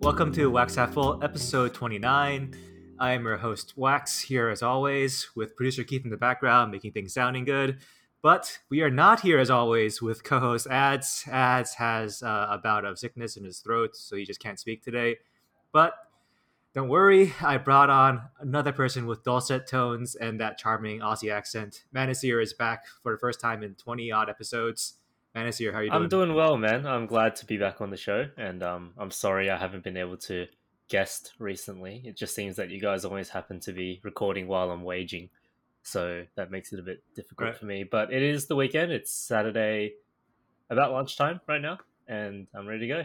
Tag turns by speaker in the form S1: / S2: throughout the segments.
S1: Welcome to Wax Half Full, episode 29. I am your host, Wax, here as always, with producer Keith in the background, making things sounding good. But we are not here as always with co host Ads. Ads has uh, a bout of sickness in his throat, so he just can't speak today. But don't worry, I brought on another person with dulcet tones and that charming Aussie accent. Manasir is back for the first time in 20 odd episodes. Manasir, how are you doing?
S2: I'm doing well, man. I'm glad to be back on the show, and um, I'm sorry I haven't been able to guest recently. It just seems that you guys always happen to be recording while I'm waging, so that makes it a bit difficult
S1: Right.
S2: for me. But it is the weekend. It's Saturday, about lunchtime right now, and I'm ready to go.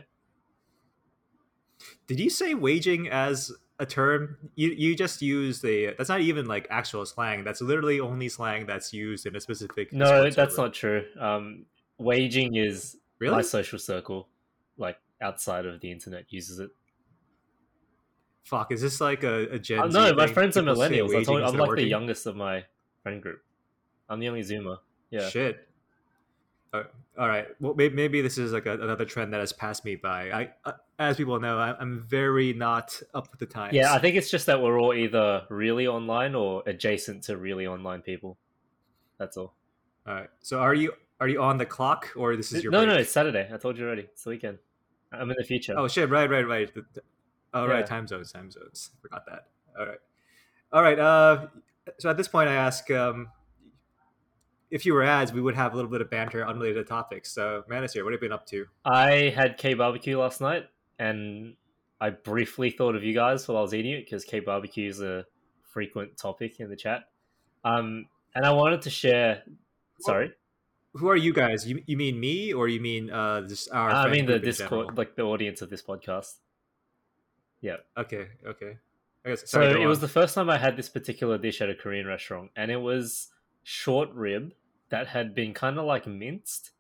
S1: Did you say waging as a term? You you just used a that's not even like actual slang. That's literally only slang that's used in a specific.
S2: No, that's
S1: server.
S2: not true. Um, waging is
S1: really.
S2: my social circle, like outside of the internet, uses it.
S1: Fuck, is this like a, a Gen
S2: Uh, no, my friends are millennials. I told, I'm
S1: instead of
S2: like the youngest of my friend group. I'm the only Zoomer. Yeah.
S1: Shit. Uh, all right. Well, maybe, maybe this is like a, another trend that has passed me by. I, uh, as people know, I, I'm very not up with the times.
S2: Yeah, I think it's just that we're all either really online or adjacent to really online people. That's all.
S1: All right. So are you are you on the clock or this is your
S2: no,
S1: break?
S2: no, it's Saturday. I told you already. It's the weekend. I'm in the future.
S1: Oh shit! Right, right, right. The- Oh right, time zones, time zones. Forgot that. All right, all right. Uh, so at this point, I ask, um, if you were ads, we would have a little bit of banter, unrelated topics. So, Manasir, what have you been up to?
S2: I had K barbecue last night, and I briefly thought of you guys while I was eating it because K barbecue is a frequent topic in the chat. Um, and I wanted to share. Sorry,
S1: Who are you guys? You, you mean me, or you mean uh, just our?
S2: I mean the Discord, like the audience of this podcast. Yeah.
S1: Okay, okay. I guess.
S2: So
S1: Sorry, go
S2: it was the first time I had this particular dish at a Korean restaurant, and it was short rib that had been kind of like minced,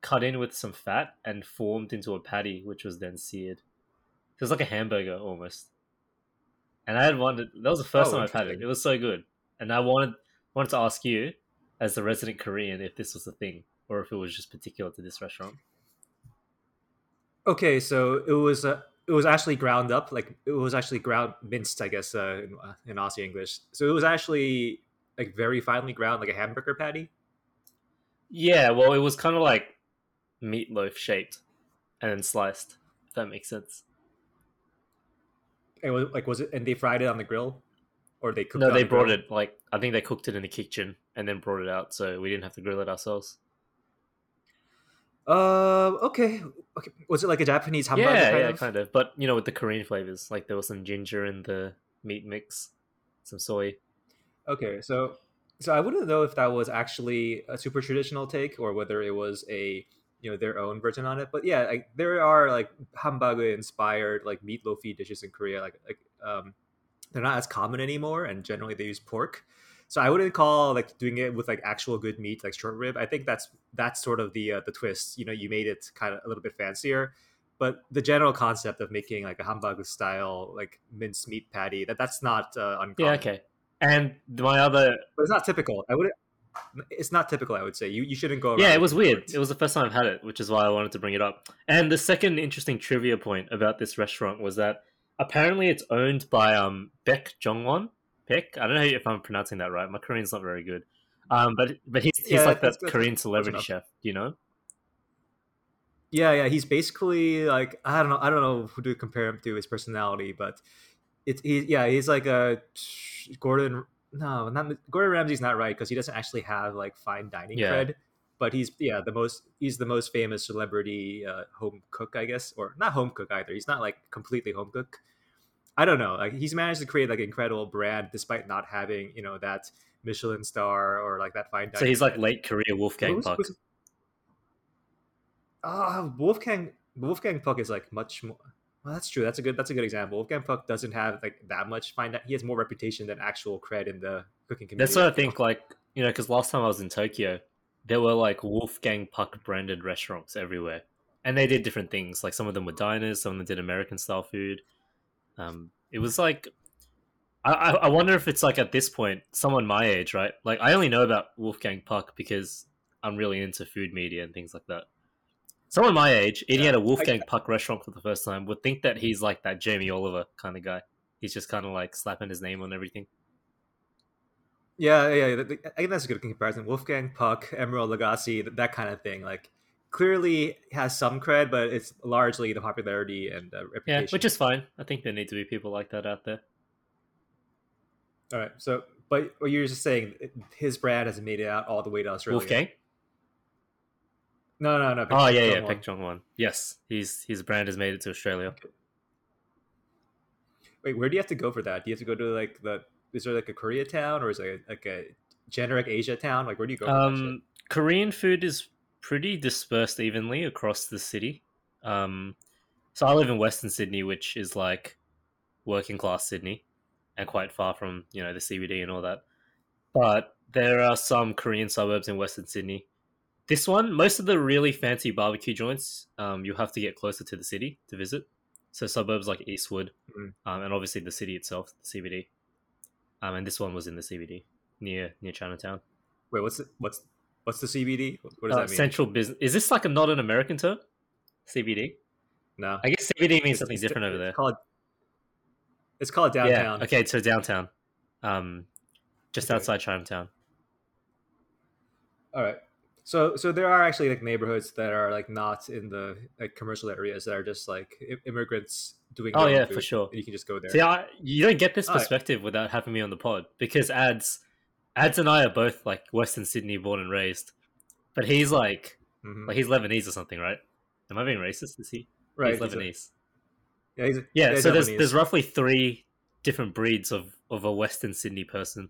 S2: cut in with some fat, and formed into a patty, which was then seared. It was like a hamburger almost. And I had wanted that was the first
S1: Oh,
S2: time I've had it. It was so good, and I wanted wanted to ask you, as a resident Korean, if this was a thing or if it was just particular to this restaurant.
S1: Okay, so it was uh, it was actually ground up, like it was actually ground minced, I guess, uh, in, uh, in Aussie English. So it was actually like very finely ground, like a hamburger patty.
S2: Yeah, well, it was kind of like meatloaf shaped and then sliced. If that makes sense.
S1: And was, like was it? And they fried it on the grill, or they cooked?
S2: No, they
S1: the
S2: brought
S1: grill?
S2: it like I think they cooked it in the kitchen and then brought it out, so we didn't have to grill it ourselves.
S1: Uh, okay, okay. Was it like a Japanese hamburger?
S2: yeah,
S1: kind
S2: yeah,
S1: of?
S2: kind of. But you know, with the Korean flavors, like there was some ginger in the meat mix, some soy.
S1: Okay, so so I wouldn't know if that was actually a super traditional take or whether it was a you know their own version on it. But yeah, like there are like hamburger inspired like meatloafy dishes in Korea. Like like um, they're not as common anymore, and generally they use pork. So I wouldn't call like doing it with like actual good meat like short rib. I think that's that's sort of the uh, the twist. You know, you made it kind of a little bit fancier. But the general concept of making like a hamburger style like minced meat patty that that's not uh, uncommon.
S2: Yeah, okay. And my other,
S1: but it's not typical. I would. It's not typical. I would say you, you shouldn't go.
S2: yeah, it was weird. It was the first time I've had it, which is why I wanted to bring it up. And the second interesting trivia point about this restaurant was that apparently it's owned by um Beck Jongwon. Beck, I don't know if I'm pronouncing that right. My Korean's not very good. Um, but but he's he's
S1: Yeah,
S2: like that. Korean celebrity chef, you know.
S1: Yeah, yeah. He's basically like I don't know. I don't know who to compare him to his personality, but it's he. Yeah, he's like a Gordon. No, not Gordon Ramsay's not right because he doesn't actually have like fine dining
S2: Yeah.
S1: cred. But he's yeah the most he's the most famous celebrity uh, home cook I guess or not home cook either. He's not like completely home cook. I don't know. Like he's managed to create like an incredible brand despite not having you know that Michelin star or like that fine dining.
S2: So he's like late Korea Wolfgang
S1: Who's-
S2: Puck.
S1: Ah, Wolfgang Wolfgang Puck is like much more. Well, that's true. That's a good. That's a good example. Wolfgang Puck doesn't have like that much fine. He has more reputation than actual cred in the cooking community.
S2: That's what I think. Like you know, because last time I was in Tokyo, there were like Wolfgang Puck branded restaurants everywhere, and they did different things. Like some of them were diners, some of them did American style food. Um, it was like, I, I I wonder if it's like at this point, someone my age, right? Like I only know about Wolfgang Puck because I'm really into food media and things like that. Someone my age eating
S1: Yeah,
S2: at a Wolfgang Puck restaurant for the first time would think that he's like that Jamie Oliver kind of guy. He's just kind of like slapping his name on everything.
S1: Yeah, yeah, yeah. th- th- I think that's a good comparison. Wolfgang Puck, Emeril Lagasse, th- that kind of thing. Like, clearly has some cred, but it's largely the popularity and uh,
S2: Yeah, which is fine. I think there need to be people like that out there.
S1: all right. So, but what you're just saying, his brand has made it out all the way to Australia.
S2: Wolfgang?
S1: No, no, no.
S2: Oh yeah, yeah. Pek Jong Won. Yes, he's his brand has made it to Australia.
S1: Wait, where do you have to go for that? Do you have to go to like the? Is there like a Korea town or is it like a generic Asia town? Like, where do you go? For that shit?
S2: Um, Korean food is pretty dispersed evenly across the city. Um, so I live in Western Sydney, which is like working class Sydney, and quite far from you know the CBD and all that. But there are some Korean suburbs in Western Sydney. This one, most of the really fancy barbecue joints, um, you have to get closer to the city to visit. So suburbs like Eastwood,
S1: Mhm.
S2: um, and obviously the city itself, the CBD. Um, and this one was in the CBD near near Chinatown.
S1: Wait, what's the, what's what's the CBD? What does
S2: Uh,
S1: that mean?
S2: Central business. Is this like a not an American term? CBD.
S1: no,
S2: I guess CBD means
S1: It's-
S2: something
S1: it's-
S2: different over there.
S1: Called, it's called downtown.
S2: Yeah. Okay. So downtown, um, just
S1: Okay.
S2: outside Chinatown.
S1: All right. So so there are actually like neighborhoods that are like not in the like commercial areas that are just like i- immigrants doing.
S2: Oh yeah, for sure.
S1: You can just go there.
S2: See, I, you don't get this perspective without having me on the pod because ads, ads and I are both like Western Sydney born and raised, but he's like
S1: Mhm.
S2: like he's Lebanese or something, right? Am I being racist? Is he?
S1: right.
S2: He's
S1: he's a-
S2: Lebanese.
S1: yeah, he's a-
S2: Yeah,
S1: he's
S2: so there's
S1: Lebanese.
S2: there's roughly three different breeds of of a Western Sydney person.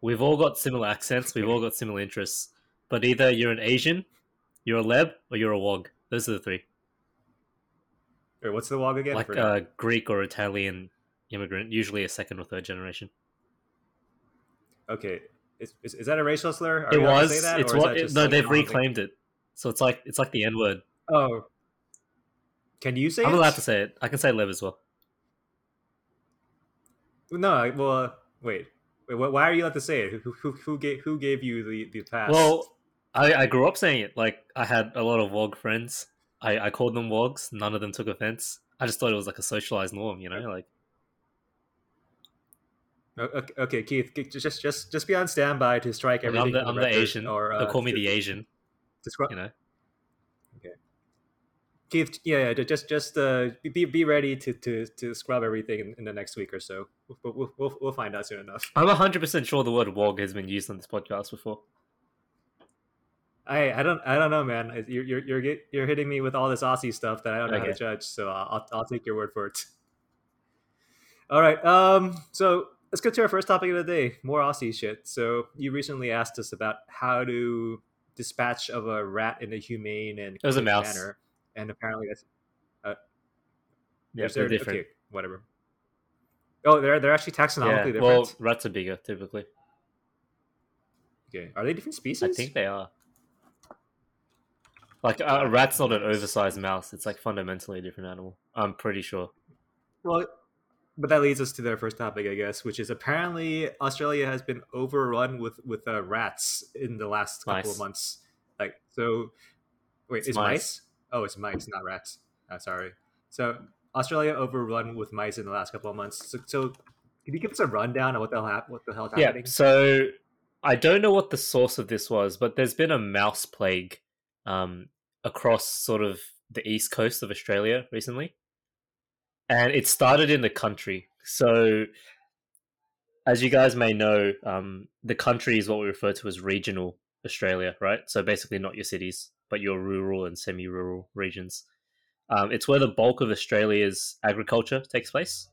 S2: We've all got similar accents. We've all got similar interests. But either you're an Asian, you're a Leb, or you're a Wog. Those are the three.
S1: Wait, what's the wog again?
S2: Like a Greek or Italian immigrant, usually a second or third generation.
S1: okay, is, is, is that a racial slur? Are
S2: it
S1: we allowed to
S2: was.
S1: Say that,
S2: it's what. It, no,
S1: like,
S2: they've
S1: common thing?
S2: reclaimed it. So it's like it's like the N word.
S1: Oh, can you say?
S2: I'm
S1: it?
S2: allowed to say it. I can say Leb as well.
S1: No, well, wait. Wait, why are you allowed to say it? Who, who, who gave who gave you the, the pass?
S2: Well, I, I grew up saying it. Like I had a lot of Wog friends. I, I called them Wogs. None of them took offense. I just thought it was like a socialized norm, you know. Like
S1: okay, okay, Keith, just just just be on standby to strike everything.
S2: I'm the I'm the Asian.
S1: Or, uh,
S2: call me the Asian.
S1: to scrub-
S2: You know. Okay.
S1: Keith, yeah, yeah, just just uh, be be ready to to to scrub everything in, in the next week or so. We'll, we'll, we'll, we'll find out soon enough.
S2: I'm hundred percent sure the word Wog has been used on this podcast before.
S1: I I don't I don't know, man. You're you're you're, you're hitting me with all this Aussie stuff that I don't know how to judge. So I'll I'll- I'll take your word for it. All right. Um. So let's go to our first topic of the day. More Aussie shit. So you recently asked us about how to dispatch of a rat in a humane and
S2: It was a mouse.
S1: manner, and apparently that's
S2: uh,
S1: Yeah,
S2: they're different.
S1: Okay, whatever. Oh, they're they're actually taxonomically
S2: Yeah,
S1: different.
S2: well, rats are bigger typically.
S1: okay, are they different species?
S2: I think they are. Like a a rat's not an oversized mouse; it's like fundamentally a different animal. I'm pretty sure.
S1: Well, but that leads us to their first topic, I guess, which is apparently Australia has been overrun with with uh, rats in the last couple of months. Like, so wait,
S2: It's
S1: is
S2: mice.
S1: mice. Oh, it's mice, not rats. Uh, sorry. So Australia overrun with mice in the last couple of months. So, so can you give us a rundown of what the hell hap- what the hell's
S2: Yeah.
S1: happening?
S2: So I don't know what the source of this was, but there's been a mouse plague um, across sort of the east coast of Australia recently, and it started in the country. So, as you guys may know, um, the country is what we refer to as regional Australia, right? So basically, not your cities, but your rural and semi-rural regions. Um, it's where the bulk of Australia's agriculture takes place.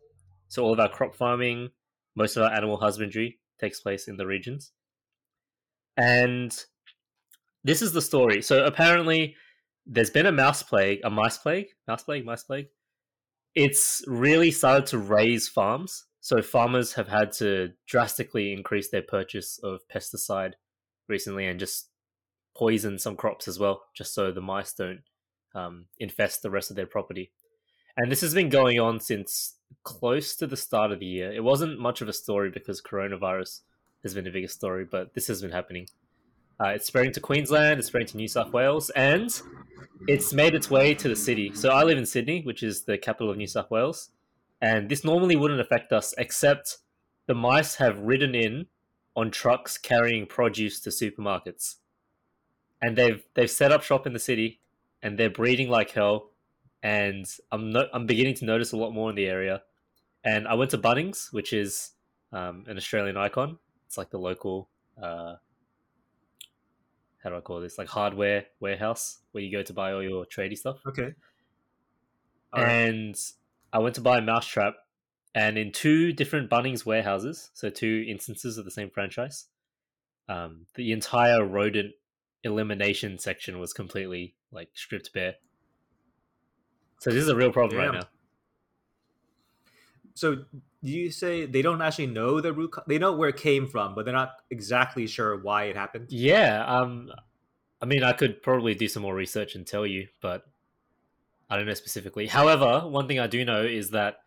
S2: So all of our crop farming, most of our animal husbandry takes place in the regions. And this is the story. So apparently, there's been a mouse plague, a mice plague, mouse plague, mice plague. It's really started to raze farms. So farmers have had to drastically increase their purchase of pesticide recently and just poison some crops as well, just so the mice don't um, infest the rest of their property. And this has been going on since close to the start of the year. It wasn't much of a story because coronavirus has been the biggest story, but this has been happening. Uh, it's spreading to Queensland, it's spreading to New South Wales, and it's made its way to the city. So I live in Sydney, which is the capital of New South Wales, and this normally wouldn't affect us, except the mice have ridden in on trucks carrying produce to supermarkets, and they've they've set up shop in the city, and they're breeding like hell. And I'm no, I'm beginning to notice a lot more in the area. And I went to Bunnings, which is um, an Australian icon. It's like the local uh, how do I call this? Like hardware warehouse where you go to buy all your tradie stuff.
S1: Okay.
S2: All and right. I went to buy a mousetrap, and in two different Bunnings warehouses, so two instances of the same franchise, um, the entire rodent elimination section was completely like stripped bare. So this is a real problem Damn. right now.
S1: So you say they don't actually know the root? They know where it came from, but they're not exactly sure why it happened.
S2: Yeah, um, I mean, I could probably do some more research and tell you, but I don't know specifically. However, one thing I do know is that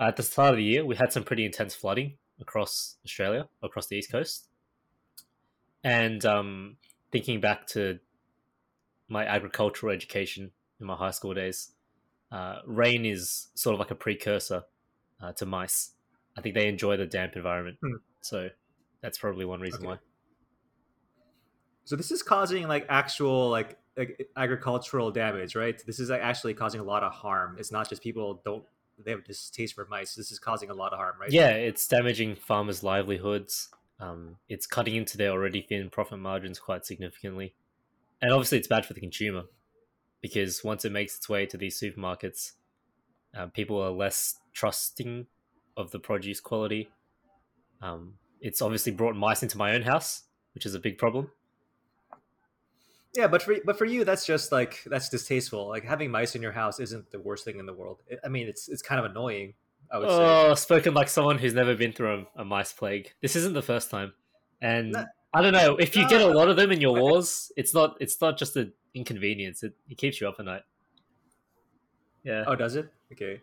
S2: at the start of the year, we had some pretty intense flooding across Australia, across the east coast, and um, thinking back to my agricultural education in my high school days, uh, rain is sort of like a precursor uh, to mice. I think they enjoy the damp environment, hmm. so that's probably one reason okay. why.
S1: So this is causing like actual like, like agricultural damage, right? This is like, actually causing a lot of harm. It's not just people don't they have distaste for mice. This is causing a lot of harm, right?
S2: Yeah, it's damaging farmers' livelihoods. Um, it's cutting into their already thin profit margins quite significantly, and obviously it's bad for the consumer because once it makes its way to these supermarkets, uh, people are less trusting of the produce quality. Um, it's obviously brought mice into my own house, which is a big problem.
S1: Yeah, but for but for you, that's just like that's distasteful. Like having mice in your house isn't the worst thing in the world. I mean, it's it's kind of annoying. I would oh,
S2: say. spoken like someone who's never been through a, a mice plague. This isn't the first time, and no, I don't know if you no, get a lot of them in your walls. It's not it's not just an inconvenience. It, it keeps you up at night. Yeah.
S1: Oh, does it? Okay.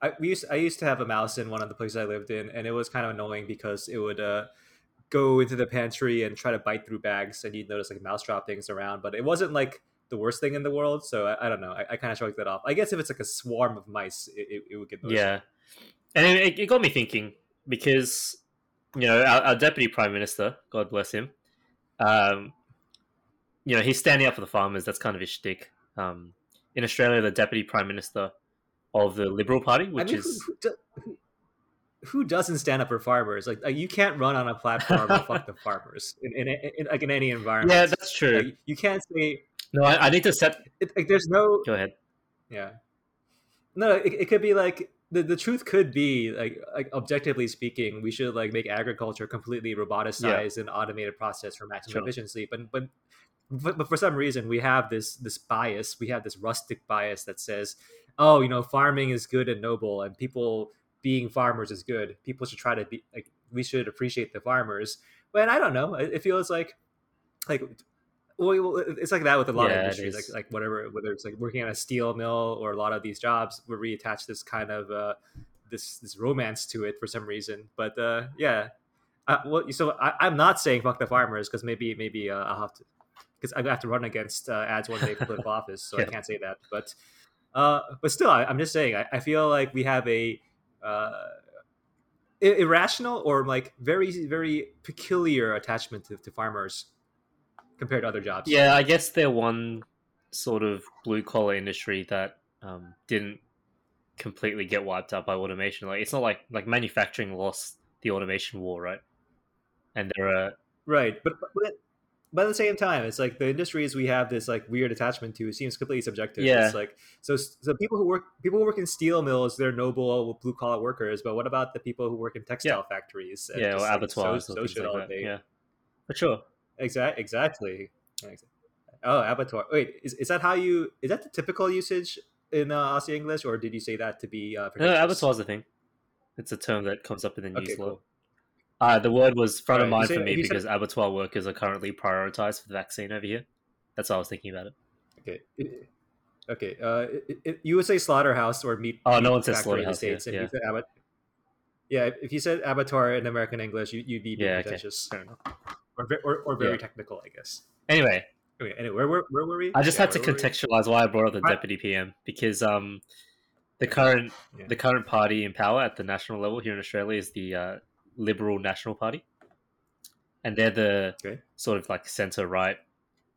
S1: I we used I used to have a mouse in one of the places I lived in, and it was kind of annoying because it would uh, go into the pantry and try to bite through bags, and you'd notice like mouse drop things around. But it wasn't like the worst thing in the world, so I, I don't know. I, I kind of shrugged that off. I guess if it's like a swarm of mice, it, it, it would get
S2: noticed. yeah. And it, it, got me thinking because you know our, our, deputy prime minister, God bless him, um, you know he's standing up for the farmers. That's kind of his shtick. Um, in Australia, the deputy prime minister of the Liberal Party, which I mean, is. Who,
S1: who, who, doesn't stand up for farmers? Like, like you can't run on a platform of fuck the farmers in, in, in, in, like in any environment.
S2: Yeah, that's true.
S1: Like, you can't say.
S2: No, I, I need to set.
S1: It, like, there's no.
S2: Go ahead.
S1: Yeah. No, it, it could be like the, the truth could be like like objectively speaking, we should like make agriculture completely roboticized yeah. and automated process for maximum sure. efficiency. But but but for some reason we have this this bias we have this rustic bias that says oh, you know, farming is good and noble, and people being farmers is good. People should try to be like we should appreciate the farmers. But I don't know. It feels like like well, it's like that with a lot yeah, of industries, like like whatever, whether it's like working on a steel mill or a lot of these jobs where we attach this kind of uh, this this romance to it for some reason. But uh, yeah, uh, well, so I, am not saying fuck the farmers because maybe maybe uh, I'll have to because I have to run against uh, ads one day for political office, so yeah. I can't say that. But uh, but still, I, am just saying, I, I, feel like we have a uh, irrational or like very, very peculiar attachment to, to farmers compared to other jobs.
S2: Yeah, I guess they're one sort of blue collar industry that um, didn't completely get wiped out by automation. Like it's not like like manufacturing lost the automation war, right? And there are
S1: right, but, but but at the same time, it's like the industries we have this like weird attachment to seems completely subjective.
S2: Yeah.
S1: It's like so so people who work people who work in steel mills, they're noble blue collar workers. But what about the people who work in textile yeah. factories?
S2: Yeah, or abattoirs. So, social like Yeah, for sure.
S1: Exactly. Exactly. Oh, abattoir. Wait, is, is that how you? Is that the typical usage in uh, Aussie English, or did you say that to be? Uh,
S2: no, abattoir is a thing. It's a term that comes up in the news okay, law. Cool. Uh, the word was front of mind for me because said... abattoir workers are currently prioritized for the vaccine over here. That's why I was thinking about it.
S1: Okay. Okay. Uh, it, it, you would say slaughterhouse or meat.
S2: Oh,
S1: meat
S2: no one says slaughterhouse.
S1: In the States, yeah. yeah. yeah, if you said abattoir in American English, you, would be yeah, pretentious.
S2: Okay.
S1: or or, or very
S2: Yeah.
S1: technical, I guess.
S2: Anyway,
S1: Okay, anyway, where, where, where were we?
S2: I just
S1: Yeah,
S2: had to
S1: where were we?
S2: contextualize why I brought up the deputy PM because um, the current the current party in power at the national level here in Australia is the uh, Liberal National Party, and they're the
S1: Okay.
S2: sort of like centre right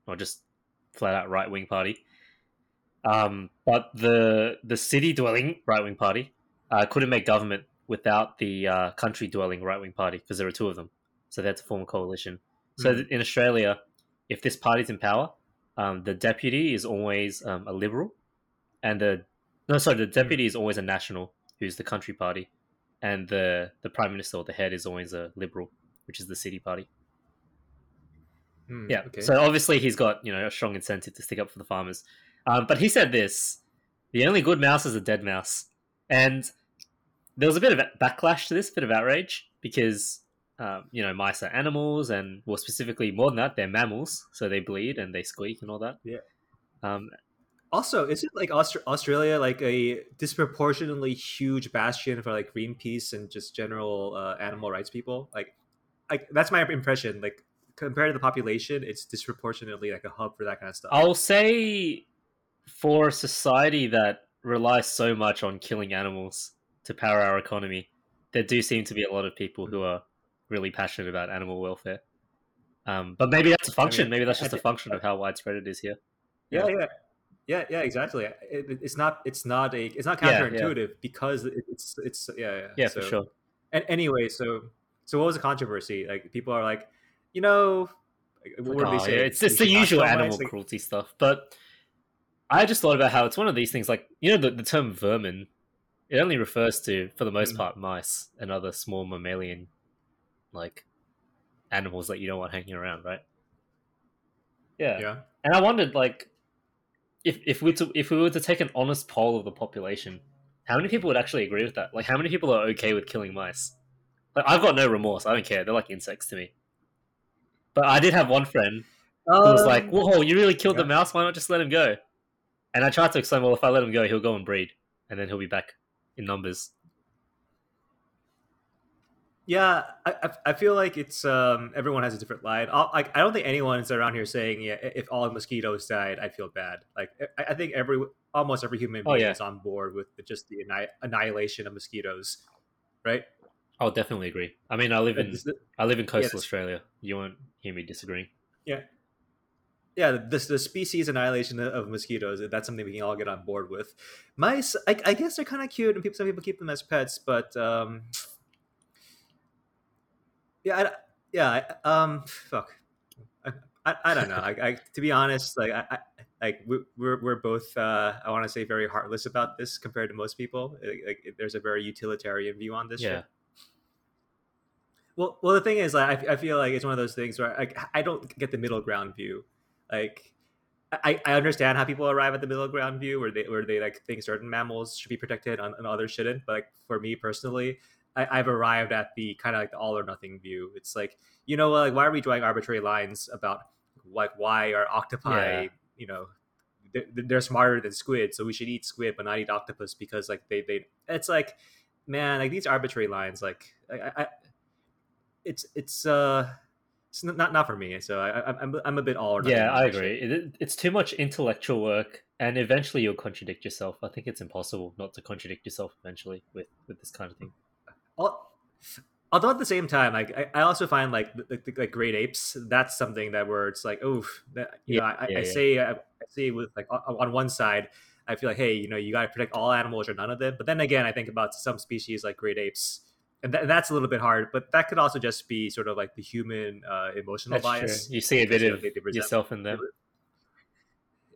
S2: or just flat out right wing party. Um, but the the city dwelling right wing party uh, couldn't make government without the uh, country dwelling right wing party because there are two of them, so they had to form a coalition. So
S1: Mhm.
S2: th- in Australia, if this party's in power, um, the deputy is always um, a liberal, and the no, sorry, the deputy is always a national, who's the country party, and the the prime minister or the head is always a liberal, which is the city party.
S1: Hmm,
S2: Yeah.
S1: Okay.
S2: So obviously he's got you know a strong incentive to stick up for the farmers. Um, but he said this: the only good mouse is a dead mouse, and there was a bit of a backlash to this, bit of outrage because um, you know mice are animals, and well, specifically more than that, they're mammals, so they bleed and they squeak and all that.
S1: Yeah.
S2: Um,
S1: Also, is it like Aust- Australia like a disproportionately huge bastion for like Greenpeace and just general uh, animal rights people? Like, like that's my impression. Like compared to the population, it's disproportionately like a hub for that kind of stuff.
S2: I'll say for a society that relies so much on killing animals to power our economy, there do seem to be a lot of people who are really passionate about animal welfare. Um, but maybe that's a function.
S1: mean,
S2: maybe that's just a function of how widespread it is here.
S1: yeah, yeah, yeah, yeah. Yeah, exactly. It, it- it's not. It's not a. It's not
S2: Yeah, yeah.
S1: counterintuitive because it's. It's. Yeah. Yeah.
S2: Yeah,
S1: So-
S2: for sure.
S1: And anyway, so so what was the controversy? Like people are like, you know, what
S2: Like,
S1: do they
S2: oh,
S1: say?
S2: yeah, it's it's the usual animal
S1: Like,
S2: cruelty stuff. But I just thought about how it's one of these things. Like you know, the, the term vermin, it only refers to, for the most
S1: Mm.
S2: part, mice and other small mammalian, like animals that you don't want hanging around, right? Yeah.
S1: yeah.
S2: And I wondered, like, if if we to, if we were to take an honest poll of the population, how many people would actually agree with that? Like, how many people are okay with killing mice? Like, I've got no remorse. I don't care. They're like insects to me. But I did have one friend who was like,
S1: Um,
S2: "Whoa, you really killed the mouse? Why not just let him go?" And I tried to explain, well, if I let him go, he'll go and breed, and then he'll be back in numbers.
S1: Yeah, I, I- I feel like it's um everyone has a different line. I'll, like I don't think anyone's around here saying yeah if all mosquitoes died I'd feel bad. Like I, I think every almost every human
S2: Oh,
S1: being
S2: yeah.
S1: is on board with just the anni- annihilation of mosquitoes, right?
S2: I'll definitely agree. I mean, I live in
S1: This-
S2: I live in coastal
S1: Yes.
S2: Australia. You won't hear me disagreeing.
S1: Yeah, yeah, this the species annihilation of mosquitoes. That's something we can all get on board with. Mice, I, I guess they're kind of cute, and people some people keep them as pets, but um, yeah, I, yeah, I, um, fuck, I, I, I don't know. I, I, to be honest, like I, I like we- we're we're both uh, I want to say very heartless about this compared to most people. Like, like, there's a very utilitarian view on this. shit.
S2: Yeah,
S1: Well, well, the thing is, like, I, I feel like it's one of those things where like, I don't get the middle ground view. Like, I, I understand how people arrive at the middle ground view where they where they like think certain mammals should be protected and, and others shouldn't. But like for me personally, I, I've arrived at the kind of like the all or nothing view. It's like you know, like why are we drawing arbitrary lines about like why are octopi,
S2: Yeah.
S1: you know, they're, they're smarter than squid, so we should eat squid but not eat octopus because like they they. It's like man, like these arbitrary lines, like I, I it's it's uh it's not not for me. So I, I'm I'm a bit all or nothing
S2: yeah, I agree. It, it's too much intellectual work, and eventually you'll contradict yourself. I think it's impossible not to contradict yourself eventually with with this kind of thing.
S1: Al- Although at the same time, like I, I also find like like, like great apes. That's something that where it's like, oh, that you know, I,
S2: yeah,
S1: I
S2: yeah.
S1: say I, I say with like on, on one side, I feel like, hey, you know, you got to protect all animals or none of them. But then again, I think about some species like great apes, and tha- that's a little bit hard. But that could also just be sort of like the human uh, emotional
S2: That's
S1: bias.
S2: true. You see a bit
S1: Because, you know,
S2: of yourself in them.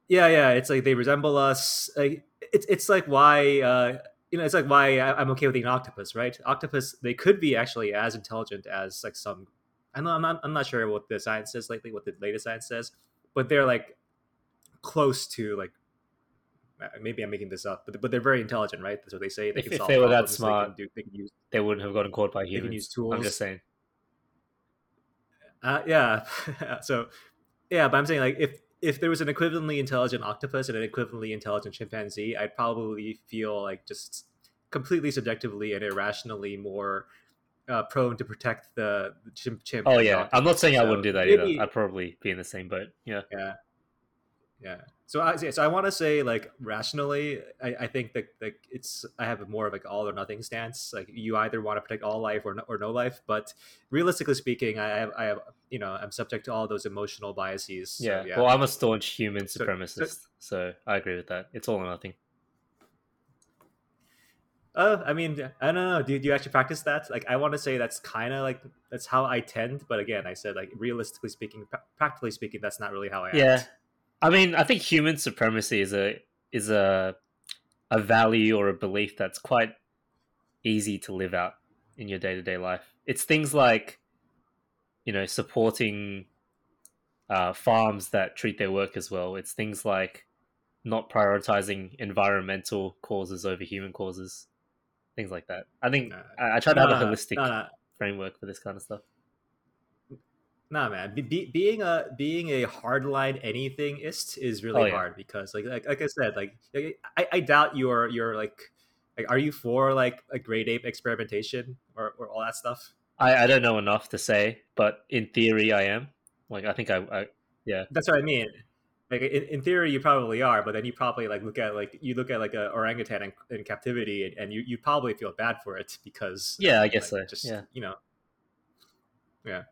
S1: yeah yeah it's like they resemble us like it's it's like why uh you know it's like why i'm okay with eating octopus right octopus they could be actually as intelligent as like some i know i'm not i'm not sure what the science says lately what the latest science says but they're like close to like uh, maybe i'm making this up but, but they're very intelligent right that's what they say they
S2: If-
S1: can
S2: if
S1: solve
S2: they were that smart,
S1: they can, do, they can use
S2: They wouldn't have gotten caught by
S1: can
S2: humans.
S1: use tools.
S2: I'm just saying.
S1: Uh, yeah. so, yeah, but I'm saying like if if there was an equivalently intelligent octopus and an equivalently intelligent chimpanzee, I'd probably feel like just completely subjectively and irrationally more uh, prone to protect the, the chimp chimp.
S2: Oh yeah, I'm not saying I wouldn't do that
S1: maybe-
S2: either. I'd probably be in the same boat. Yeah.
S1: Yeah, yeah. So I so I want to say like rationally, I, I think that like it's I have a more of like all or nothing stance. Like you either want to protect all life or no, or no life. But realistically speaking, I have I have you know I'm subject to all those emotional biases. So,
S2: yeah.
S1: yeah.
S2: Well, I'm a staunch human
S1: So- so-
S2: supremacist, so, I agree with that. It's all or nothing.
S1: Uh, I mean, I don't know. Do, do you actually practice that? Like, I want to say that's kind of like that's how I tend. But again, I said like realistically speaking, pra- practically speaking, that's not really how I act.
S2: Yeah.
S1: act.
S2: I mean, I think human supremacy is a is a a value or a belief that's quite easy to live out in your day to day life. It's things like, you know, supporting uh, farms that treat their workers well. It's things like not prioritizing environmental causes over human causes, things like that. I think
S1: Nah.
S2: I, I try to
S1: No,
S2: have a holistic
S1: No, no,
S2: framework for this kind of stuff.
S1: Nah, man. Be, be, being a being a hardline anythingist is really
S2: Oh, yeah.
S1: hard because, like, like, like I said, like, I, I doubt you're you're like, like, are you for like a great ape experimentation or, or all that stuff?
S2: I, I don't know enough to say, but in theory, I am. Like, I think I, I
S1: That's what I mean. Like in, in theory, you probably are, but then you probably like look at like you look at like a orangutan in, in captivity, and, and you you probably feel bad for it because
S2: Yeah, I
S1: like,
S2: guess so,
S1: Just
S2: yeah.
S1: you know, yeah,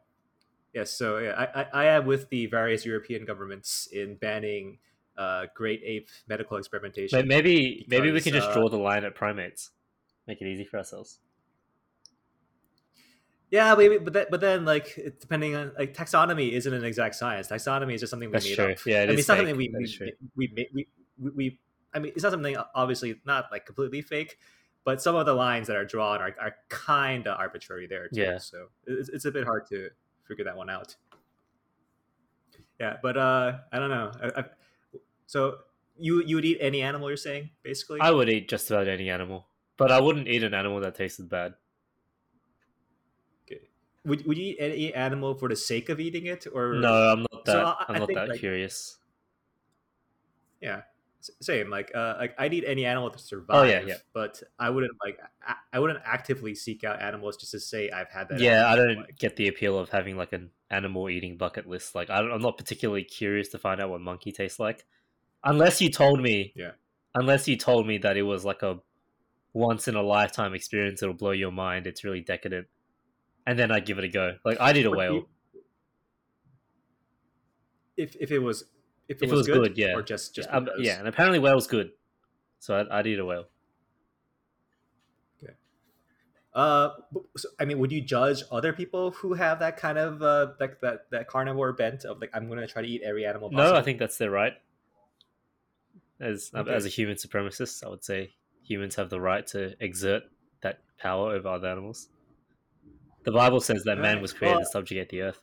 S1: yes. so yeah, I, I I am with the various European governments in banning uh, great ape medical experimentation.
S2: But maybe maybe we
S1: because,
S2: can just
S1: uh,
S2: draw the line at primates. Make it easy for ourselves.
S1: Yeah, maybe, but then, but then like depending on like taxonomy isn't an exact science. Taxonomy is just something we
S2: That's
S1: made
S2: true.
S1: up.
S2: Yeah, it
S1: I mean,
S2: is
S1: it's not something we
S2: That
S1: we, we, we, we, we, we I mean, it's not something obviously not like completely fake, but some of the lines that are drawn are, are kind of arbitrary there too.
S2: Yeah.
S1: So it's, it's a bit hard to figure that one out. Yeah, but uh, I don't know. I, I, so you you would eat any animal? You're saying basically?
S2: I would eat just about any animal, but I wouldn't eat an animal that tasted bad.
S1: Okay. Would would you eat any animal for the sake of eating it, or
S2: No, I'm not that.
S1: So I-
S2: I'm not
S1: think,
S2: that
S1: like-
S2: curious.
S1: Yeah, same. Like, uh, like i need any animal to survive.
S2: Oh, yeah, yeah.
S1: But I wouldn't like. I, I wouldn't actively seek out animals just to say I've had that.
S2: Yeah, I don't
S1: Like,
S2: get the appeal of having like an animal eating bucket list. Like, I don't, I'm not particularly curious to find out what monkey tastes like, unless you told me.
S1: Yeah.
S2: Unless you told me that it was like a once in a lifetime experience, it'll blow your mind. It's really decadent, and then I'd give it a go. Like I did a whale.
S1: If if it was if it,
S2: If
S1: was, good,
S2: yeah.
S1: or just just
S2: Um, yeah, and apparently whale's good, so I'd, I'd eat a whale.
S1: Uh, so, I mean, would you judge other people who have that kind of uh like that that carnivore bent of like I'm gonna try to eat every animal?
S2: No, I think that's their right. As
S1: Okay.
S2: as a human supremacist, I would say humans have the right to exert that power over other animals. The Bible says that man was created
S1: well-
S2: to subjugate the earth.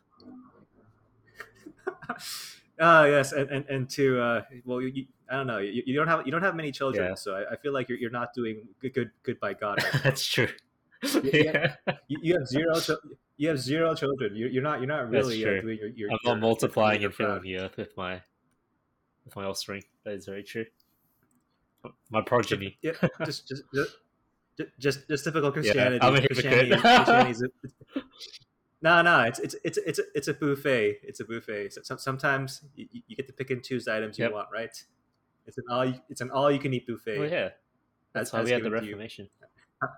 S1: Ah, yes, and, and, and to uh, well, you, you, I don't know, you, you don't have you don't have many children,
S2: Yeah.
S1: so I, I feel like you're, you're not doing good good, good by God. right.
S2: That's true.
S1: Yeah. you, you have zero you have zero children. You're, you're not you're not really uh, doing your, your
S2: I'm
S1: your-
S2: not multiplying
S1: your
S2: and filling the earth with my with my offspring. That is very true. My progeny.
S1: Yeah, just just just just, just typical
S2: Yeah,
S1: Christianity.
S2: I'm a hypocrite.
S1: Christianity, Christianity's a- no, no, it's it's it's it's it's a buffet. It's a buffet. So, sometimes you, you get to pick and choose the items
S2: Yep.
S1: you want, right? It's an all you- it's an all you can eat buffet.
S2: Well, yeah, that's
S1: as-
S2: how
S1: as
S2: we had the
S1: given you.
S2: Reformation.